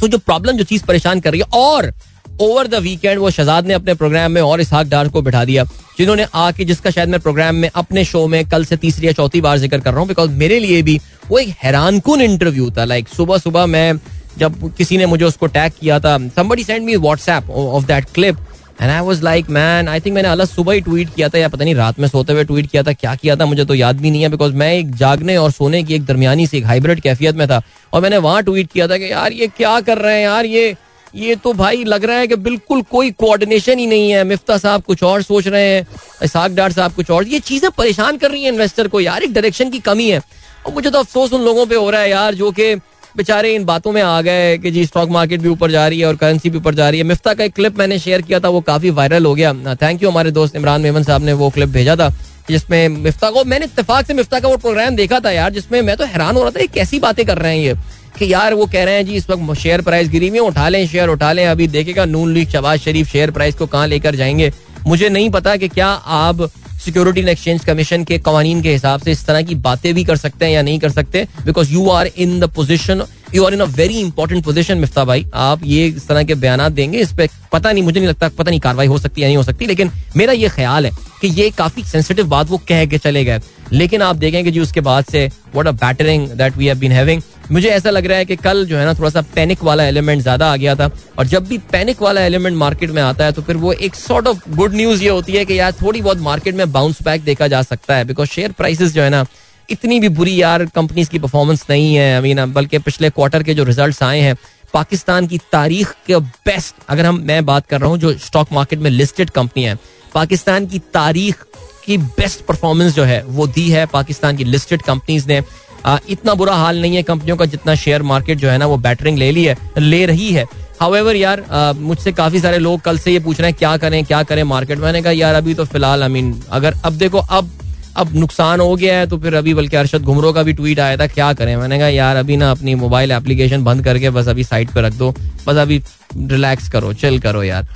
सो जो प्रॉब्लम जो चीज़ परेशान कर रही है और ओवर द वीकेंड वो शहजाद ने अपने प्रोग्राम में और इसहाक डार को बिठा दिया, जिन्होंने आके जिसका शायद मैं प्रोग्राम में अपने शो में कल से तीसरी या चौथी बार ज़िक्र कर रहा हूँ बिकॉज़ मेरे लिए भी वो एक हैरान कन इंटरव्यू था। लाइक सुबह सुबह मैं जब किसी ने मुझे उसको टैग किया था somebody send me WhatsApp of that clip and I was like man I think मैंने अलग सुबह ही ट्वीट किया था, या पता नहीं रात में सोते हुए ट्वीट किया था, क्या किया था, मुझे तो याद भी नहीं है बिकॉज़ मैं एक जागने और सोने की एक दरमियानी सी एक हाइब्रिड कैफियत में था, और मैंने वहाँ ट्वीट किया था कि, यार, ये क्या कर रहे हैं, यार, ये ये तो भाई लग रहा है कि बिल्कुल कोई कोऑर्डिनेशन ही नहीं है। मिफ्ता साहब कुछ और सोच रहे हैं इसाक डार साहब कुछ और। ये चीज़ें परेशान कर रही हैं इन्वेस्टर को यार, एक डायरेक्शन की कमी है। और मुझे तो अफसोस उन लोगों पे हो रहा है यार, जो कि बेचारे इन बातों में आ गए कि जी स्टॉक मार्केट भी ऊपर जा रही है और करेंसी भी ऊपर जा रही है। मिफ्ता का एक क्लिप मैंने शेयर किया था, वो काफ़ी वायरल हो गया। थैंक यू हमारे दोस्त इमरान मेमन साहब ने वो क्लिप भेजा था, जिसमें मिफ्ता को, मैंने इतफाक से मिफ्ता का वो प्रोग्राम देखा था यार, जिसमें मैं तो हैरान हो रहा था, ये कैसी बातें कर रहे हैं ये। कि यार वो कह रहे हैं जी, इस वक्त शेयर प्राइस गिरी हुई है, उठा लें शेयर उठा लें। अभी देखेगा Noon league Shahbaz Sharif share price को कहाँ लेकर जाएँगे? मुझे नहीं पता कि क्या आप सिक्योरिटी एंड एक्सचेंज कमीशन के कवानीन के हिसाब से इस तरह की बातें भी कर सकते हैं या नहीं कर सकते because you are in the position you are in a very important position Miftah भाई। आप ये इस तरह के बयान देंगे, इस पर पता नहीं, मुझे नहीं लगता पता नहीं कार्रवाई हो सकती या नहीं हो सकती, लेकिन मेरा ये ख्याल है कि ये काफ़ी सेंसिटिव बात वो कह के चले गए। लेकिन आप देखेंगे जी, उसके बाद से what a battering that we have been having मुझे ऐसा लग रहा है कि कल जो है ना थोड़ा सा पैनिक वाला एलिमेंट ज़्यादा आ गया था और जब भी पैनिक वाला एलिमेंट मार्केट में आता है तो फिर वो एक सॉर्ट ऑफ़ गुड न्यूज़ ये होती है कि यार थोड़ी बहुत मार्केट में बाउंस बैक देखा जा सकता है बिकॉज़ शेयर प्राइसेस जो है ना, इतनी भी बुरी यार कंपनीज़ की परफॉर्मेंस नहीं है। आई मीन बल्कि पिछले क्वार्टर के जो रिज़ल्ट आए हैं, पाकिस्तान की तारीख के बेस्ट अगर हम, मैं बात कर रहा हूँ, जो स्टॉक मार्केट में लिस्टेड कंपनी है, पाकिस्तान की तारीख की बेस्ट परफॉर्मेंस जो है, वो दी है पाकिस्तान की लिस्टेड कंपनीज़ ने। इतना बुरा हाल नहीं है कंपनियों का जितना शेयर मार्केट जो है ना वो बैटरिंग ले ली है, ले रही है। हाउएवर यार मुझसे काफ़ी सारे लोग कल से ये पूछ रहे हैं, क्या करें क्या करें मार्केट मैंने कहा, यार, अभी तो फ़िलहाल आई मीन अगर, अब देखो, अब अब नुकसान हो गया है तो फिर अभी बल्कि अरशद घुमरो का भी ट्वीट आया था, क्या करें? मैंने कहा, यार, अभी ना अपनी मोबाइल एप्लीकेशन बंद करके बस अभी साइड पर रख दो। बस अभी रिलैक्स करो चिल करो यार।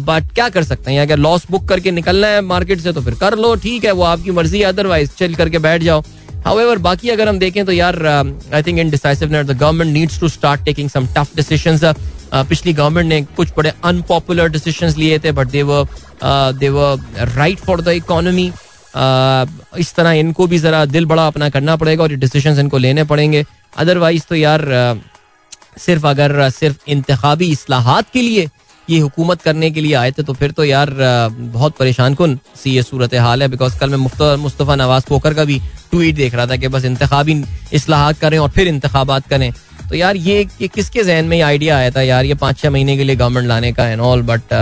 बट क्या कर सकते हैं? अगर लॉस बुक करके निकलना है मार्केट से तो फिर कर लो, ठीक है, वो आपकी मर्ज़ी अदरवाइज़ चिल करके बैठ जाओ। However, बाकी अगर हम देखें तो यार I think in decisiveness the government needs to start taking some tough decisions पिछली गवर्नमेंट ने कुछ बड़े अनपॉपुलर डिसीजंस लिए थे but they were they right for the economy इस तरह इनको भी जरा दिल बड़ा अपना करना पड़ेगा और ये डिसीजंस इनको लेने पड़ेंगे। अदरवाइज़ तो यार uh, सिर्फ़ अगर सिर्फ़ इंतबी असलाहत के लिए ये हुकूमत करने के लिए आए थे तो फिर तो यार बहुत परेशान कन सी ये सूरत हाल है बिकॉज़ कल मैं मुस्तफ़ा नवाज़ पोकर का भी ट्वीट देख रहा था कि बस इंतबी असलाहत करें और फिर इंतबात करें। तो यार ये, ये किसके जहन में ये आइडिया आया था यार ये पाँच छह महीने के लिए गवर्नमेंट लाने का and all but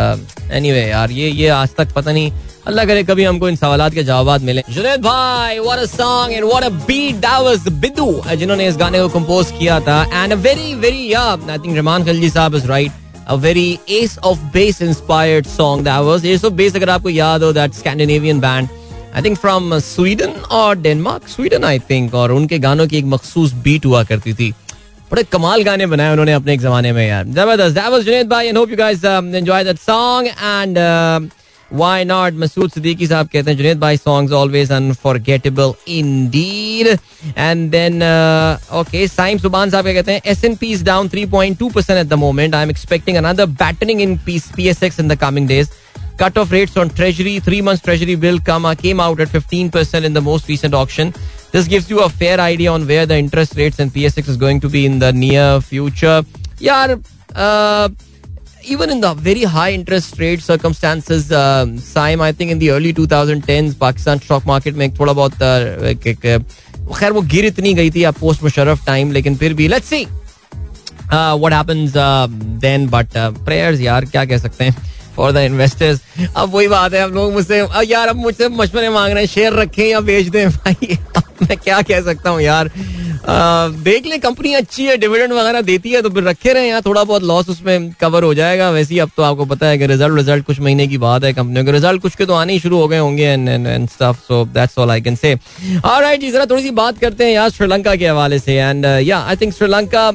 anyway यार ये ये आज तक पता नहीं अल्लाह करे कभी हमको इन सवाल के जवाब मिले। जुनेद भाई what a song and what a beat that was Bidu जिन्होंने इस गाने को कंपोज किया था and a very very I think Rehman Khalji साहब is right a very Ace of Base inspired song that was. Ace of Base अगर आपको याद हो that Scandinavian band I think from Sweden और डेनमार्क स्वीडन आई थिंक और उनके गानों की एक मखसूस बीट हुआ करती थी बड़े कमाल गाने बनाए उन्होंने अपने एक जमाने में यार जबरदस्त दैट वाज जुनैद भाई and hope you guys enjoy that song and Why not? Masood Siddiqui साहब कहते हैं Junaid bhai songs always unforgettable indeed. And then uh, okay, Saim Subhan साहब कहते हैं S&P is down 3.2 percent at the moment. I'm expecting another battering in PSX in the coming days. Cut-off rates on Treasury, three months Treasury bill come, came out at 15% in the most recent auction. This gives you a fair idea on where the interest rates and PSX is going to be in the near future. Yeah, uh, even in the very high interest rate circumstances, uh, Saim, I think in the early 2010s, Pakistan stock market में थोड़ा बहुत खैर वो गिर इतनी गई थी पोस्ट मुशरफ टाइम लेकिन फिर भी let's see what happens then but prayers यार क्या कह सकते हैं फॉर द इन्वेस्टर्स अब वही बात है, अब लोग मुझसे यार, अब मुझसे मशवरे मांग रहे हैं शेयर रखें या बेच दें, भाई। मैं क्या कह सकता हूँ यार? देख लें कंपनी अच्छी है डिविडेंड वगैरह देती है तो फिर रखे रहे यहाँ थोड़ा बहुत लॉस उसमें कवर हो जाएगा। वैसे ही अब तो आपको पता है कि रिज़ल्ट रिज़ल्ट कुछ महीने की बात है कंपनियों के। रिज़ल्ट कुछ के तो आने ही शुरू हो गए होंगे stuff so that's all I can say alright जी, जरा थोड़ी सी बात करते हैं यार श्रीलंका के हवाले से एंड या I think Sri Lanka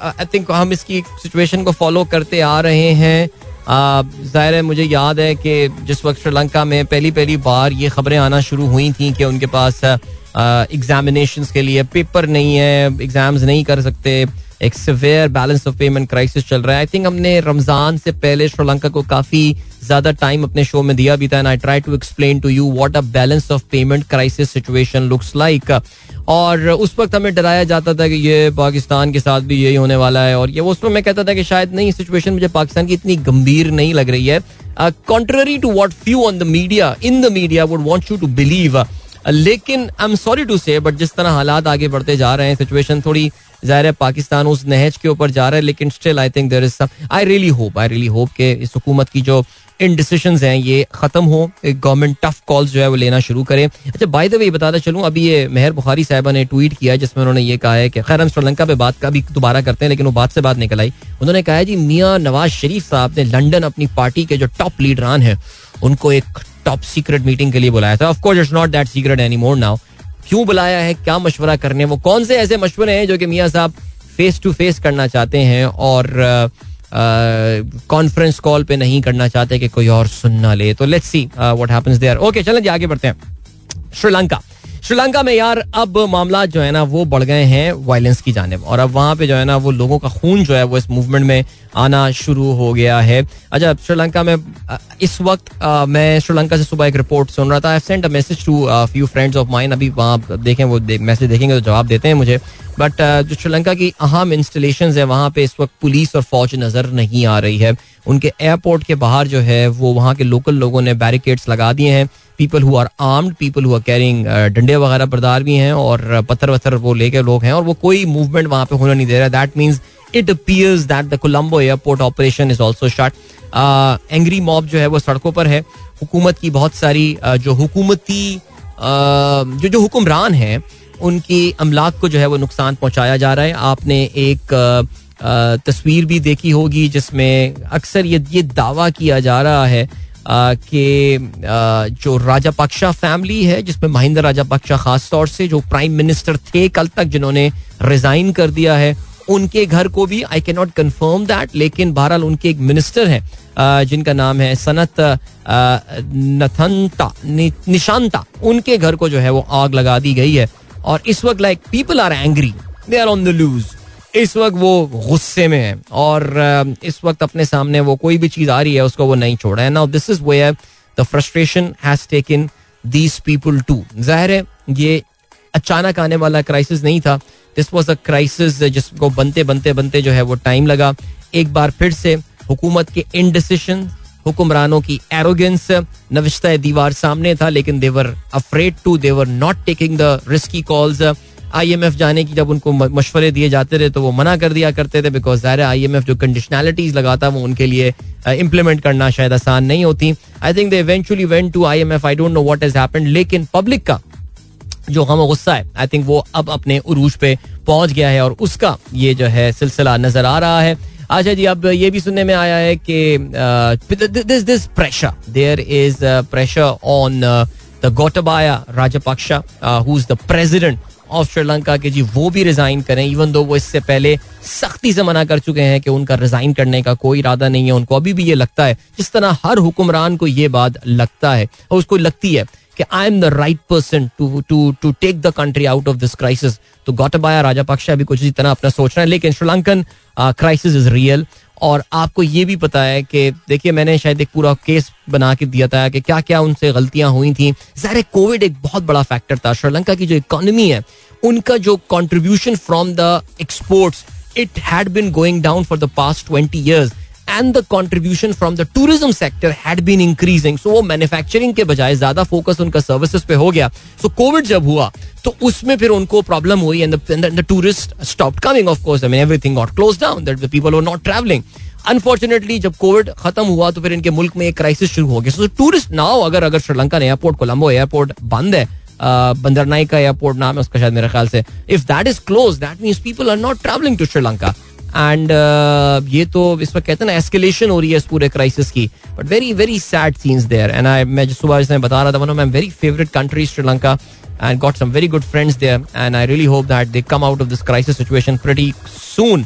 I think हम इसकी सिचुएशन को फॉलो करते आ रहे हैं। ज़ाहिर है मुझे याद है कि जिस वक्त श्रीलंका में पहली पहली बार ये खबरें आना शुरू हुई थी कि उनके पास एग्जामिनेशन के लिए पेपर नहीं है एग्ज़ाम्स नहीं कर सकते एक severe balance of payment crisis चल रहा है। आई थिंक हमने रमज़ान से पहले श्रीलंका को काफ़ी ज़्यादा टाइम अपने शो में दिया भी था and I try to explain to you what a balance of payment crisis situation looks like और उस वक्त हमें डराया जाता था कि ये पाकिस्तान के साथ भी यही होने वाला है, और ये उस मैं कहता था कि शायद नहीं सिचुएशन मुझे पाकिस्तान की इतनी गंभीर नहीं लग रही है। Contrary to what few on the media in the media would want you to believe लेकिन I am sorry to say but जिस तरह हालात आगे बढ़ते जा रहे हैं सिचुएशन थोड़ी ज़ाहिर है पाकिस्तान उस नहज के ऊपर जा रहा है, लेकिन still I think there is I really hope I really hope के इस हुकूमत की जो इन डिसीज़न हैं, ये खत्म हो गवर्नमेंट टफ कॉल्स जो है वो लेना शुरू करें। अच्छा बाय द वे बताता चलूँ, अभी ये मेहर बुखारी साहबा ने ट्वीट किया जिसमें उन्होंने ये कहा है कि, खैर, हम श्रीलंका पे बात का भी दोबारा करते हैं, लेकिन वो बात से बात निकल आई। उन्होंने कहा है, जी, मियाँ नवाज़ शरीफ साहब ने लंडन अपनी पार्टी के जो टॉप लीडरान हैं, उनको एक टॉप सीक्रेट मीटिंग के लिए बुलाया था। Of course it's not that secret any more now क्यों बुलाया है, क्या मशवरा करने वो कौन से ऐसे मशवरे हैं जो कि मियाँ साहब फेस टू फेस करना चाहते हैं और कॉन्फ्रेंस कॉल पे नहीं करना चाहते कि कोई और सुनना ले? तो let's see what happens there okay चलें जी, आगे बढ़ते हैं। श्रीलंका। श्रीलंका में यार अब मामला जो है ना, वो बढ़ गए हैं वायलेंस की जानब। और अब वहाँ पे जो है ना, वो लोगों का खून जो है, वो इस मूवमेंट में आना शुरू हो गया है। अच्छा श्रीलंका में इस वक्त मैं श्रीलंका से सुबह एक रिपोर्ट सुन रहा था। I sent a message to few friends of mine अभी वहाँ देखें, वो मैसेज देखेंगे तो जवाब देते हैं मुझे। बट जो श्रीलंका की अहम इंस्टॉलेशन है, वहाँ पे इस वक्त पुलिस और फौज नज़र नहीं आ रही है। उनके एयरपोर्ट के बाहर जो है, वो वहाँ के लोकल लोगों ने बैरिकेड्स लगा दिए हैं। People who are armed people who are carrying डंडे वगैरह बरदार भी हैं और पत्थर वत्थर वो लेके लोग हैं और वो कोई मूवमेंट वहाँ पे होना नहीं दे रहा। That means it appears that the Colombo airport operation is also shut angry mob जो है वो सड़कों पर है। हुकूमत की बहुत सारी uh, जो हुकूमती uh, जो जो हुक्मरान हैं उनकी अमलाक को जो है वो नुकसान पहुँचाया जा रहा है। आपने एक uh, तस्वीर भी देखी होगी जिसमें अक्सर ये ये दावा किया जा रहा है कि जो राजा पक्षा फैमिली है, जिसमें महिंद्र राजा पक्षा खास तौर से, जो प्राइम मिनिस्टर थे कल तक, जिन्होंने रिजाइन कर दिया है, उनके घर को भी I can not confirm that लेकिन बहरहाल उनके एक मिनिस्टर हैं जिनका नाम है सनत नथनता निशांता, उनके घर को जो है वो आग लगा दी गई है। और इस वक्त like people are angry they are on the loose इस वक्त वो गुस्से में है और इस वक्त अपने सामने वो कोई भी चीज़ आ रही है, उसको वो नहीं छोड़ा है। Now this is where the frustration has taken these people to ज़ाहिर है, ये अचानक आने वाला क्राइसिस नहीं था। दिस वॉज़ अ क्राइसिस जिसको बनते बनते बनते जो है वो टाइम लगा। एक बार फिर से हुकूमत के इनडिसिशन हुक्मरानों की एरोगेंस नविश्ता दीवार सामने था, लेकिन they were afraid to they were not taking the risky calls IMF जाने की जब उनको मशवरे दिए जाते थे तो वो मना कर दिया करते थे बिकॉज़ ज़ाहिर आईएमएफ जो कंडीशनैलिटीज लगाता वो उनके लिए इंप्लीमेंट करना शायद आसान नहीं होती। I think they eventually went to IMF I don't know what has happened लेकिन पब्लिक का जो हम गुस्सा है आई थिंक वो अब अपने उरूज पे पहुँच गया है और उसका ये जो है सिलसिला नज़र आ रहा है। अच्छा जी, अब ये भी सुनने में आया है कि this this pressure there is pressure on the Gotabaya Rajapaksa who is the president of Sri Lanka के जी, वो भी रिजाइन करें इवन दो वो इससे पहले सख्ती से मना कर चुके हैं कि उनका रिजाइन करने का कोई इरादा नहीं है, उनको अभी भी ये लगता है, जिस तरह हर हुक्मरान को ये बात लगता है, और उसको लगती है कि I am the right person to to to take the country out of this crisis तो गौटबाया राजा भी कुछ तरह अपना सोच रहे हैं, लेकिन श्रीलंकन क्राइसिस इज़ रियल और आपको ये भी पता है कि देखिए, मैंने शायद एक पूरा केस बना के दिया था कि क्या क्या उनसे गलतियाँ हुई थी। ज़ाहिर कोविड एक बहुत बड़ा फैक्टर था। श्रीलंका की जो इकोनॉमी है, उनका जो contribution from the exports it had been going down for the past twenty years and the contribution from the tourism sector had been increasing so वो मैन्युफैक्चरिंग के बजाय ज़्यादा फोकस उनका सर्विसेज़ पे हो गया। सो so, कोविड जब हुआ तो उसमें फिर उनको प्रॉब्लम हुई and the tourist stop coming of course I mean everything got close down that the people were not travelling unfortunately जब कोविड खत्म हुआ तो फिर इनके मुल्क में एक क्राइसिस शुरू हो गया। सो टूरिस्ट नाउ अगर अगर श्रीलंका एयरपोर्ट कोलंबो एयरपोर्ट बंद है बंदरनाई का एयरपोर्ट नाम है उसका शायद मेरे ख्याल से। If that is close that means people are not travelling to Sri Lanka and ये तो इस वक्त कहते हैं ना एस्केलेशन हो रही है इस पूरे क्राइसिस की। But very very sad scenes there and I मैं जिस सुबह इसमें बता रहा था one of my very favourite country Sri Lanka and got some very good friends there. And I really hope that they come out of this crisis situation pretty soon.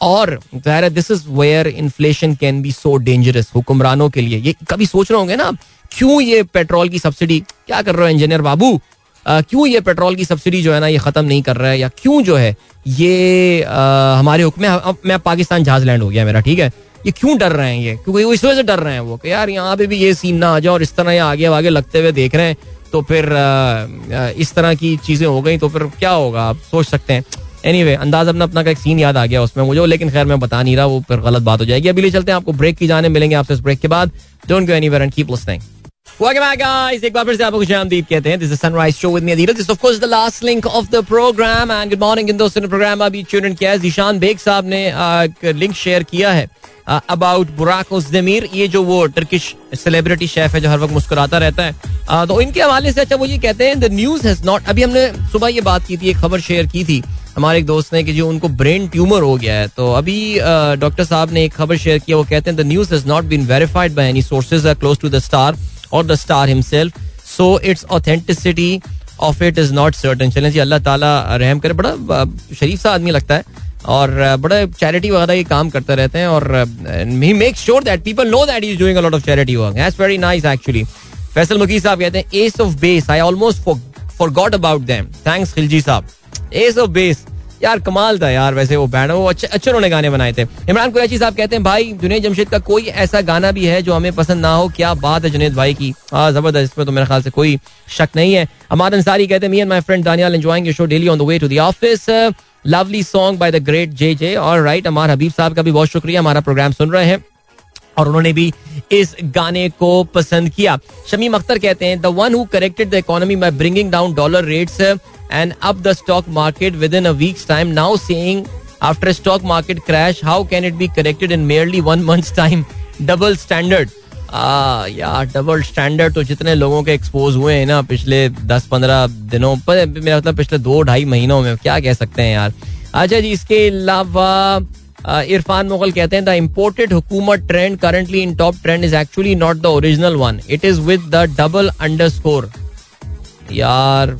और ज़ाहिर है this is where inflation can be so dangerous हुक्मरानों के लिए। ये कभी सोच रहे होंगे ना क्यों ये पेट्रोल की सब्सिडी क्या कर रहे हो इंजीनियर बाबू? क्यों ये पेट्रोल की सब्सिडी जो है ना ये खत्म नहीं कर रहा है? या क्यों जो है ये हमारे हुक्म मैं पाकिस्तान जहाज़ लैंड हो गया मेरा, ठीक है? ये क्यों डर रहे हैं ये? क्योंकि इस वजह से डर रहे हैं वो कि यार यहाँ पे भी ये सीन ना आ जाए और इस तरह ये आगे आगे लगते हुए देख रहे हैं तो फिर इस तरह की चीज़ें हो गई तो फिर क्या होगा? आप सोच सकते हैं। एनी वे अंदाज अपना अपना का एक सीन याद आ गया उसमें मुझे, लेकिन खैर मैं बता नहीं रहा, वो फिर गलत बात हो जाएगी। अभी ले चलते हैं, आपको ब्रेक की जाने मिलेंगे आपसे इस ब्रेक के बाद। Don't go anywhere and keep listening Welcome back, guys. एक बार फिर से आपको खुशामदीद कहते हैं. Is Sunrise Show with me, Adira. This is of course the last link of the program. And good morning, इन दोस्तों ने प्रोग्राम अभी ट्यून किया है. जीशान बेग साहब ने एक लिंक शेयर किया है अबाउट बुराक उजदमीर ये जो वो टर्किश सेलिब्रिटी शेफ है जो हर वक्त मुस्कुराता रहता है तो इनके हवाले से अच्छा वो ये कहते हैं द न्यूज़ हैज़ नॉट अभी हमने सुबह ये बात की थी एक खबर शेयर की थी हमारे एक दोस्त ने कि जो उनको ब्रेन ट्यूमर हो गया है तो अभी डॉक्टर साहब ने एक खबर शेयर किया वो कहते हैं the news has not been verified by any sources are close to the star और the star himself so its authenticity of it is not certain चलें जी, अल्लाह ताला रहम करे। बड़ा शरीफ सा आदमी लगता है और बड़ा चैरिटी वगैरह ये काम करते रहते हैं और he make sure that people know that is doing a lot of charity work that's very nice actually Faisal Muki साहब कहते हैं as of base I almost forgot about them thanks Khilji साहब. एस ऑफ़ बेस यार, कमाल था यार वैसे वो बैंड वो अच्छे अच्छे उन्होंने गाने बनाए थे। इमरान कुरैशी साहब कहते हैं, भाई, जुनेद जमशेद का कोई ऐसा गाना भी है जो हमें पसंद ना हो? क्या बात है जुनेद भाई की? हाँ ज़बरदस्त, इसमें तो मेरे ख्याल से कोई शक नहीं है। अमाद अंसारी कहते हैं me and my friend Daniyal enjoying your show daily on the way to the office lovely song by the great J J और राइट अमार हबीब साहब का भी बहुत शुक्रिया, हमारा प्रोग्राम सुन रहे हैं। और उन्होंने भी इस गाने को पसंद किया। शमीम अख्तर कहते हैं the one who corrected the economy by bringing down dollar rates and up the stock market within a week's time now saying after stock market crash how can it be corrected in merely one month's time double standard यार डबल स्टैंडर्ड तो जितने लोगों के एक्सपोज हुए हैं ना पिछले दस पंद्रह दिनों पर मेरा मतलब पिछले दो ढाई महीनों में, क्या कह सकते हैं यार? अच्छा जी, इसके अलावा इरफान मुगल कहते हैं द इम्पोर्टेड हुकूमत trend currently in top trend is actually not the original one it is with the double underscore यार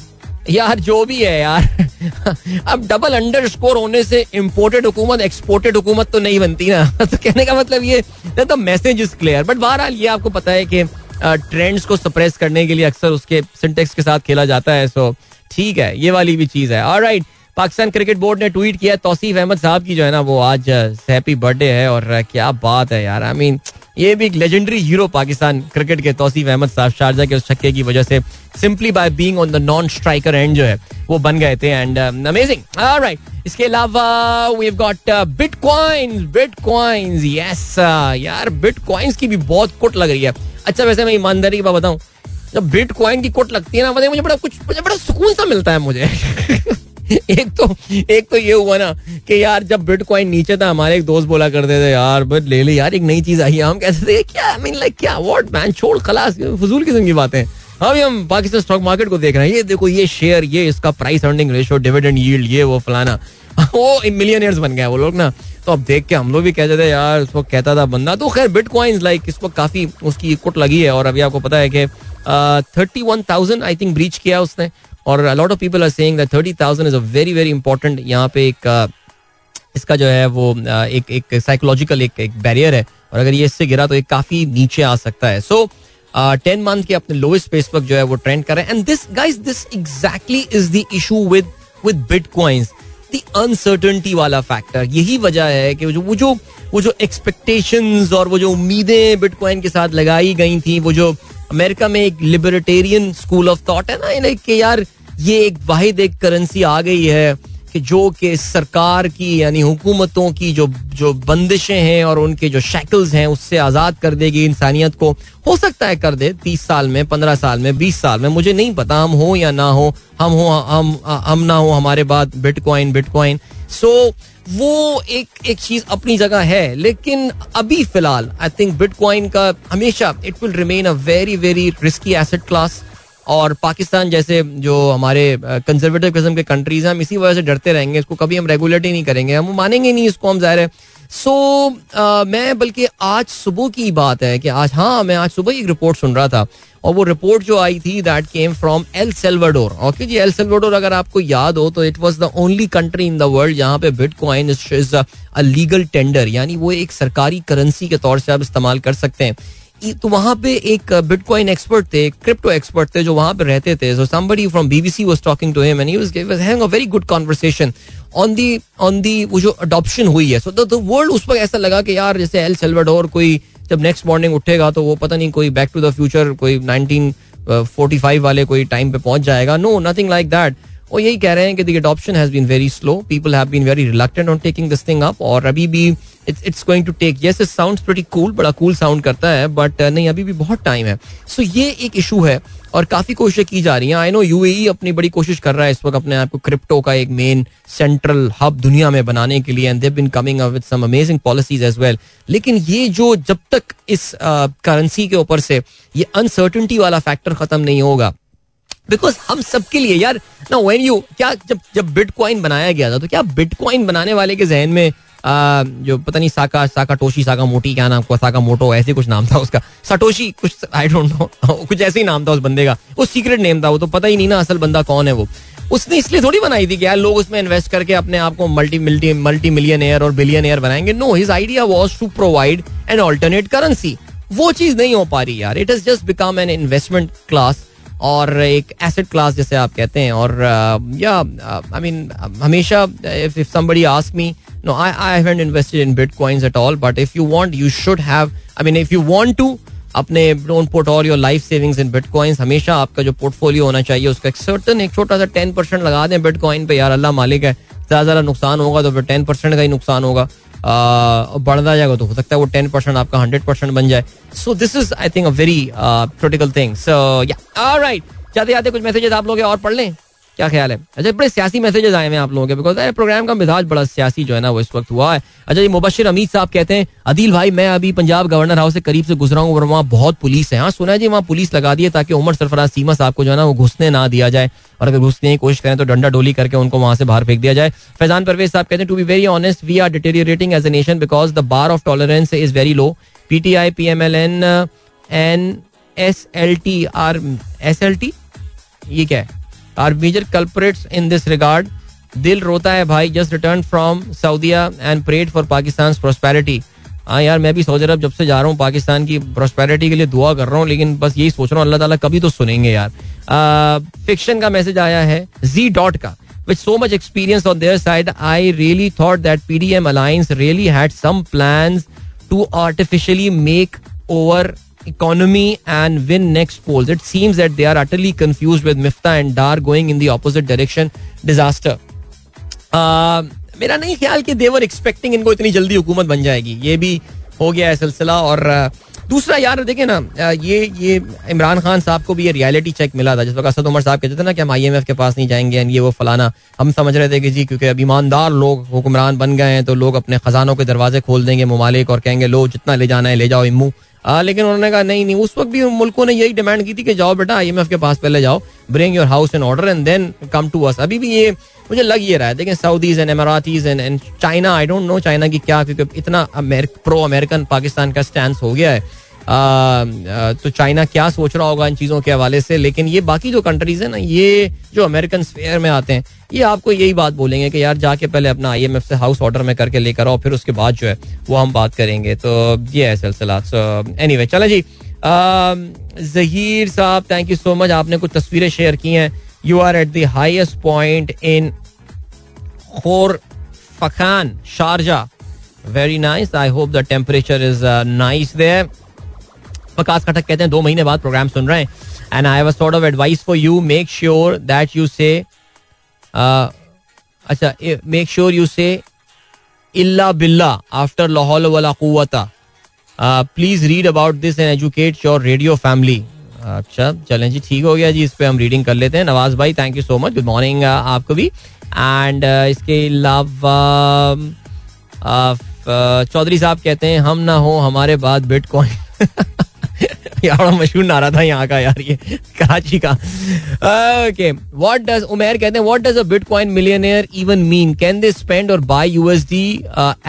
यार, जो भी है यार। *laughs* अब डबल अंडर स्कोर होने से इम्पोर्टेड हुकूमत एक्सपोर्टेड हुकूमत तो नहीं बनती ना। *laughs* तो कहने का मतलब ये the message is clear but बहरहाल, ये आपको पता है कि ट्रेंड्स को सप्रेस करने के लिए अक्सर उसके सिंटेक्स के साथ खेला जाता है। सो ठीक है, ये वाली भी चीज़ है। और राइट पाकिस्तान क्रिकेट बोर्ड ने ट्वीट किया तौसीफ अहमद साहब की जो है ना, वो आज हैप्पी बर्थडे है और क्या बात है यार। आई मीन ये भी एक लेजेंडरी हीरो पाकिस्तान क्रिकेट के तौसीफ अहमद साहब शारजा के उस छक्के की वजह से simply by being on the non striker end जो है, वो बन गए थे एंड अमेजिंग ऑलराइट इसके अलावा we have got bitcoins bitcoins yes यार बिटकॉइंस की भी बहुत कुट लग रही है। अच्छा वैसे मैं ईमानदारी की बात बताऊँ, जब बिटकॉइन की कुट लगती है ना मुझे बड़ा कुछ, मुझे बड़ा सुकून सा मिलता है, मुझे। *laughs* *laughs* एक तो एक तो ये हुआ ना कि यार जब बिटकॉइन नीचे था, हमारे एक दोस्त बोला करते थे, यार, बट ले ले यार, एक नई चीज़ आई है। हम कहते थे, क्या आई मीन लाइक क्या व्हाट मैन छोड़, खलास, फजूल किस्म की बातें अभी हम पाकिस्तान स्टॉक मार्केट को देख रहे हैं, ये देखो, ये शेयर ये इसका price earning ratio dividend yield ये वो फलाना *laughs* वो मिलियनियर्स बन गए वो लोग ना। तो अब देख के हम लोग भी कहते थे, यार उसको कहता था बंदा। तो खैर बिटकॉइंस लाइक इस इसको काफ़ी उसकी कुट लगी है और अभी आपको पता है कि thirty one thousand I think breach किया उसने। और lot of people are saying that thirty thousand is a very very important यहाँ पे एक uh, इसका जो है वो uh, एक एक साइकोलॉजिकल एक एक बैरियर है। और अगर ये इससे गिरा तो ये काफ़ी नीचे आ सकता है। सो टेन मंथ के अपने लोएस्ट पेस पर जो है वो ट्रेंड कर रहे हैं। And this guys this exactly is the issue with with bitcoins the uncertainty वाला फैक्टर यही वजह है कि वो जो वो जो एक्सपेक्टेशंस और वो जो उम्मीदें बिटकॉइन के साथ लगाई गई थी वो जो अमेरिका में एक लिबरेटेरियन स्कूल ऑफ़ थॉट है ना कि यार, ये एक वाहिद एक करेंसी आ गई है कि जो कि सरकार की, यानी हुकूमतों की जो जो बंदिशें हैं और उनके जो शैकल्स हैं, उससे आज़ाद कर देगी इंसानियत को। हो सकता है कर दे, तीस साल में, पंद्रह साल में, बीस साल में, मुझे नहीं पता, हम हो या ना हो, हम हो, हम हम ना हो, हमारे बाद बिटकॉइन बिटकॉइन सो वो एक एक चीज़ अपनी जगह है, लेकिन अभी फ़िलहाल आई थिंक बिटकॉइन का हमेशा it will remain a very very risky asset class और पाकिस्तान जैसे जो हमारे कंजर्वेटिव किस्म के कंट्रीज़ हैं, हम इसी वजह से डरते रहेंगे, इसको कभी हम रेगुलेट ही नहीं करेंगे, हम मानेंगे नहीं, इसको हम ज़ाहिर है सो so, uh, मैं बल्कि आज सुबह की बात है कि आज हाँ मैं आज सुबह एक रिपोर्ट सुन रहा था और वो रिपोर्ट जो आई थी that came from El Salvador okay ji El Salvador अगर आपको याद हो तो it was the only country in the world जहाँ पे bitcoin is a legal tender यानी वो एक सरकारी करेंसी के तौर से आप इस्तेमाल कर सकते हैं। तो वहाँ पे एक बिटकॉइन एक्सपर्ट थे क्रिप्टो एक्सपर्ट थे जो वहाँ पे रहते थे। So somebody from BBC was talking to him and he was having a very good conversation on the on the वो जो अडॉप्शन हुई है। सो द वर्ल्ड उस वक्त ऐसा लगा कि यार, जैसे एल सेल्वाडोर कोई जब नेक्स्ट मॉर्निंग उठेगा तो वो पता नहीं कोई बैक टू द फ्यूचर कोई 1945 वाले कोई टाइम पे पहुँच जाएगा। नो नथिंग लाइक दैट वो यही कह रहे हैं कि the adoption has been very slow people have been very reluctant on taking this thing up और अभी भी it's it's going to take yes it sounds pretty cool बड़ा कूल साउंड करता है बट uh, नहीं अभी भी बहुत टाइम है। सो ये एक इशू है और काफ़ी कोशिशें की जा रही हैं। आई नो यूएई अपनी बड़ी कोशिश कर रहा है इस वक्त अपने आप को क्रिप्टो का एक मेन सेंट्रल हब दुनिया में बनाने के लिए and they've been coming up with some amazing policies as well लेकिन ये जो जब तक इस करेंसी uh, के ऊपर से ये अनसर्टनिटी वाला फैक्टर खत्म नहीं होगा बिकॉज़ हम सबके लिए यार ना वेन यू क्या जब जब बिटकॉइन बनाया गया था तो क्या बिटकॉइन बनाने वाले के जहन में आ, जो पता नहीं साका साका टोशी साका मोटी क्या नाम साका मोटो ऐसे कुछ नाम था उसका। सटोशी कुछ आई डोंट नो कुछ ऐसे ही नाम था उस बंदे का। वो सीक्रेट नेम था वो तो पता ही नहीं ना असल बंदा कौन है वो। उसने इसलिए थोड़ी बनाई थी कि यार लोग उसमें इन्वेस्ट करके अपने आप को multi multi multi millionaire और बिलियन एयर बनाएँगे। No his idea was to provide an alternate currency वो चीज़ नहीं हो पा रही यार। It is just become an investment class और एक एसेट क्लास जैसे आप कहते हैं, और या आई मीन हमेशा if if somebody ask me no I I haven't invested in bitcoins at all but if you want you should have I mean if you want to अपने don't put all your life savings in bitcoins हमेशा आपका जो पोर्टफोलियो होना चाहिए, उसका एक सर्टन एक छोटा सा टेन परसेंट लगा दें बिटकॉइन पे, यार, अल्लाह मालिक है, ज़्यादा ज़्यादा नुकसान होगा तो फिर टेन परसेंट का ही नुकसान होगा। बढ़ता जाएगा तो हो सकता है वो टेन परसेंट आपका हंड्रेड परसेंट बन जाए। So this is I think a very critical thing so yeah right जाते जाते कुछ मैसेजेस आप लोग और पढ़ लें। क्या ख्याल है? अच्छा बड़े सियासी मैसेजेस आए हैं आप लोगों के बिकॉज़ प्रोग्राम का मिजाज बड़ा सियासी जो है ना, वो इस वक्त हुआ है। अच्छा जी, मुबशिर अमीद साहब कहते हैं, अदिल भाई, मैं अभी पंजाब गवर्नर हाउस से करीब से गुजरा हूँ और वहाँ बहुत पुलिस है। हाँ सुना है जी, वहाँ पुलिस लगा दी है ताकि उमर सरफराज सीमा साहब को जो है ना, वो घुसने ना दिया जाए। और अगर घुसने की कोशिश करें तो डंडा डोली करके उनको वहाँ से बाहर फेंक दिया जाए। फैजान परवेज साहब कहते हैं to be very honest we are deteriorating as a nation because the bar of tolerance is very low P T I P M L N N S L T R S L T ये क्या है? Are major culprits in this regard दिल रोता है भाई just return from Saudia and prayed for Pakistan prosperity हाँ यार मैं भी सऊदी अरब जब से जा रहा हूँ पाकिस्तान की प्रोस्पेरिटी के लिए दुआ कर रहा हूँ लेकिन बस यही सोच रहा हूँ अल्लाह ताला कभी तो सुनेंगे यार। फिक्शन का मैसेज आया है जी डॉट का। With so much experience on their side, I really thought that PDM Alliance really had some plans to artificially make over economy and win next polls. It seems that they are utterly confused with Mifta and Dar going in the opposite direction. Disaster. Uh, मेरा नहीं ख्याल कि देवर एक्सपेक्टिंग इनको इतनी जल्दी हुकूमत बन जाएगी ये भी हो गया है सिलसिला और दूसरा यार देखे ना ये ये इमरान खान साहब को भी ये रियलिटी चेक मिला था जिस वक्त असद उमर साहब कहते थे ना कि हम आईएमएफ के पास नहीं जाएँगे ये वो फलाना हम समझ रहे थे कि जी क्योंकि अब ईमानदार लोग हुक्मरान बन गए हैं तो लोग अपने खजानों के दरवाजे खोल देंगे ममालिक और कहेंगे लो जितना ले जाना है ले जाओ इमू आ, लेकिन उन्होंने कहा नहीं नहीं उस वक्त भी मुल्कों ने यही डिमांड की थी कि जाओ बेटा आईएमएफ के पास पहले जाओ bring your house in order and then come to us अभी भी ये मुझे लग ये रहा है देखें Saudis and Emiratis and and China I don't know China की क्या क्योंकि इतना प्रो अमेरिकन पाकिस्तान का स्टैंड हो गया है। तो चाइना क्या सोच रहा होगा इन चीज़ों के हवाले से? लेकिन ये बाकी जो कंट्रीज़ है ना, ये जो अमेरिकन स्पेयर में आते हैं, ये आपको यही बात बोलेंगे कि यार जाके पहले अपना आईएमएफ से हाउस ऑर्डर में करके लेकर आओ, फिर उसके बाद जो है वो हम बात करेंगे। तो ये है सिलसिला। सो एनी वे चले जी। जहीर साहब थैंक यू सो मच आपने कुछ तस्वीरें शेयर की हैं। You are at the point in Khor Fakkan Sharjah very nice I hope the temperature is nice there Prakash Kattak कहते हैं दो महीने बाद प्रोग्राम सुन रहे हैं। And I sort of advice for you make sure that you say अच्छा मेक श्योर यू से इल्ला बिल्ला आफ्टर लाहौल वाला कुवता please read about this and educate your radio family अच्छा चलें जी ठीक हो गया जी इस पे हम रीडिंग कर लेते हैं। नवाज़ भाई thank you so much good morning आपको भी. एंड uh, इसके अलावा uh, चौधरी साहब कहते हैं हम ना हो हमारे बाद बिटकॉइन *laughs* यार मशहूर नारा था यहाँ का यार, ये कराची का। ओके व्हाट डज उमेर कहते हैं what does a bitcoin millionaire even mean can they spend और buy USD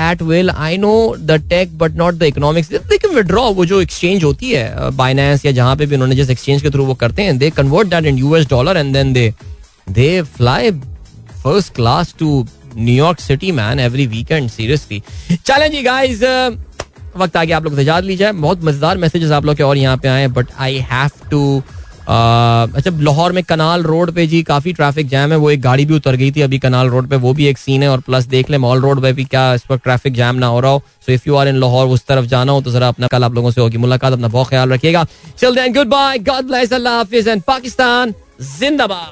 at will I know the tech but not the economics they can withdraw वो जो एक्सचेंज होती है बाइनेंस या जहाँ पे भी उन्होंने जिस एक्सचेंज के थ्रू वो करते हैं they convert that in US dollar and then they they fly first class to New York city man every weekend seriously चलें जी गाइस वक्त आ गया आप लोग इजाज़त ली जाए बहुत मज़ेदार मैसेजेस आप लोग के और यहाँ पे आए बट आई हैव टू अच्छा लाहौर में कनाल रोड पे जी काफ़ी ट्रैफ़िक जैम है, वो एक गाड़ी भी उतर गई थी अभी कनाल रोड पे, वो भी एक सीन है, और प्लस देख ले मॉल रोड पे भी क्या इस वक्त ट्रैफ़िक जैम ना हो रहा हो। So if you are in Lahore, उस तरफ़ जाना हो तो जरा अपना कल आप लोगों से होगी मुलाकात, अपना बहुत ख्याल रखिएगा। चल then good bye God bless अल्लाह हाफिज एंड पाकिस्तान जिंदाबाद।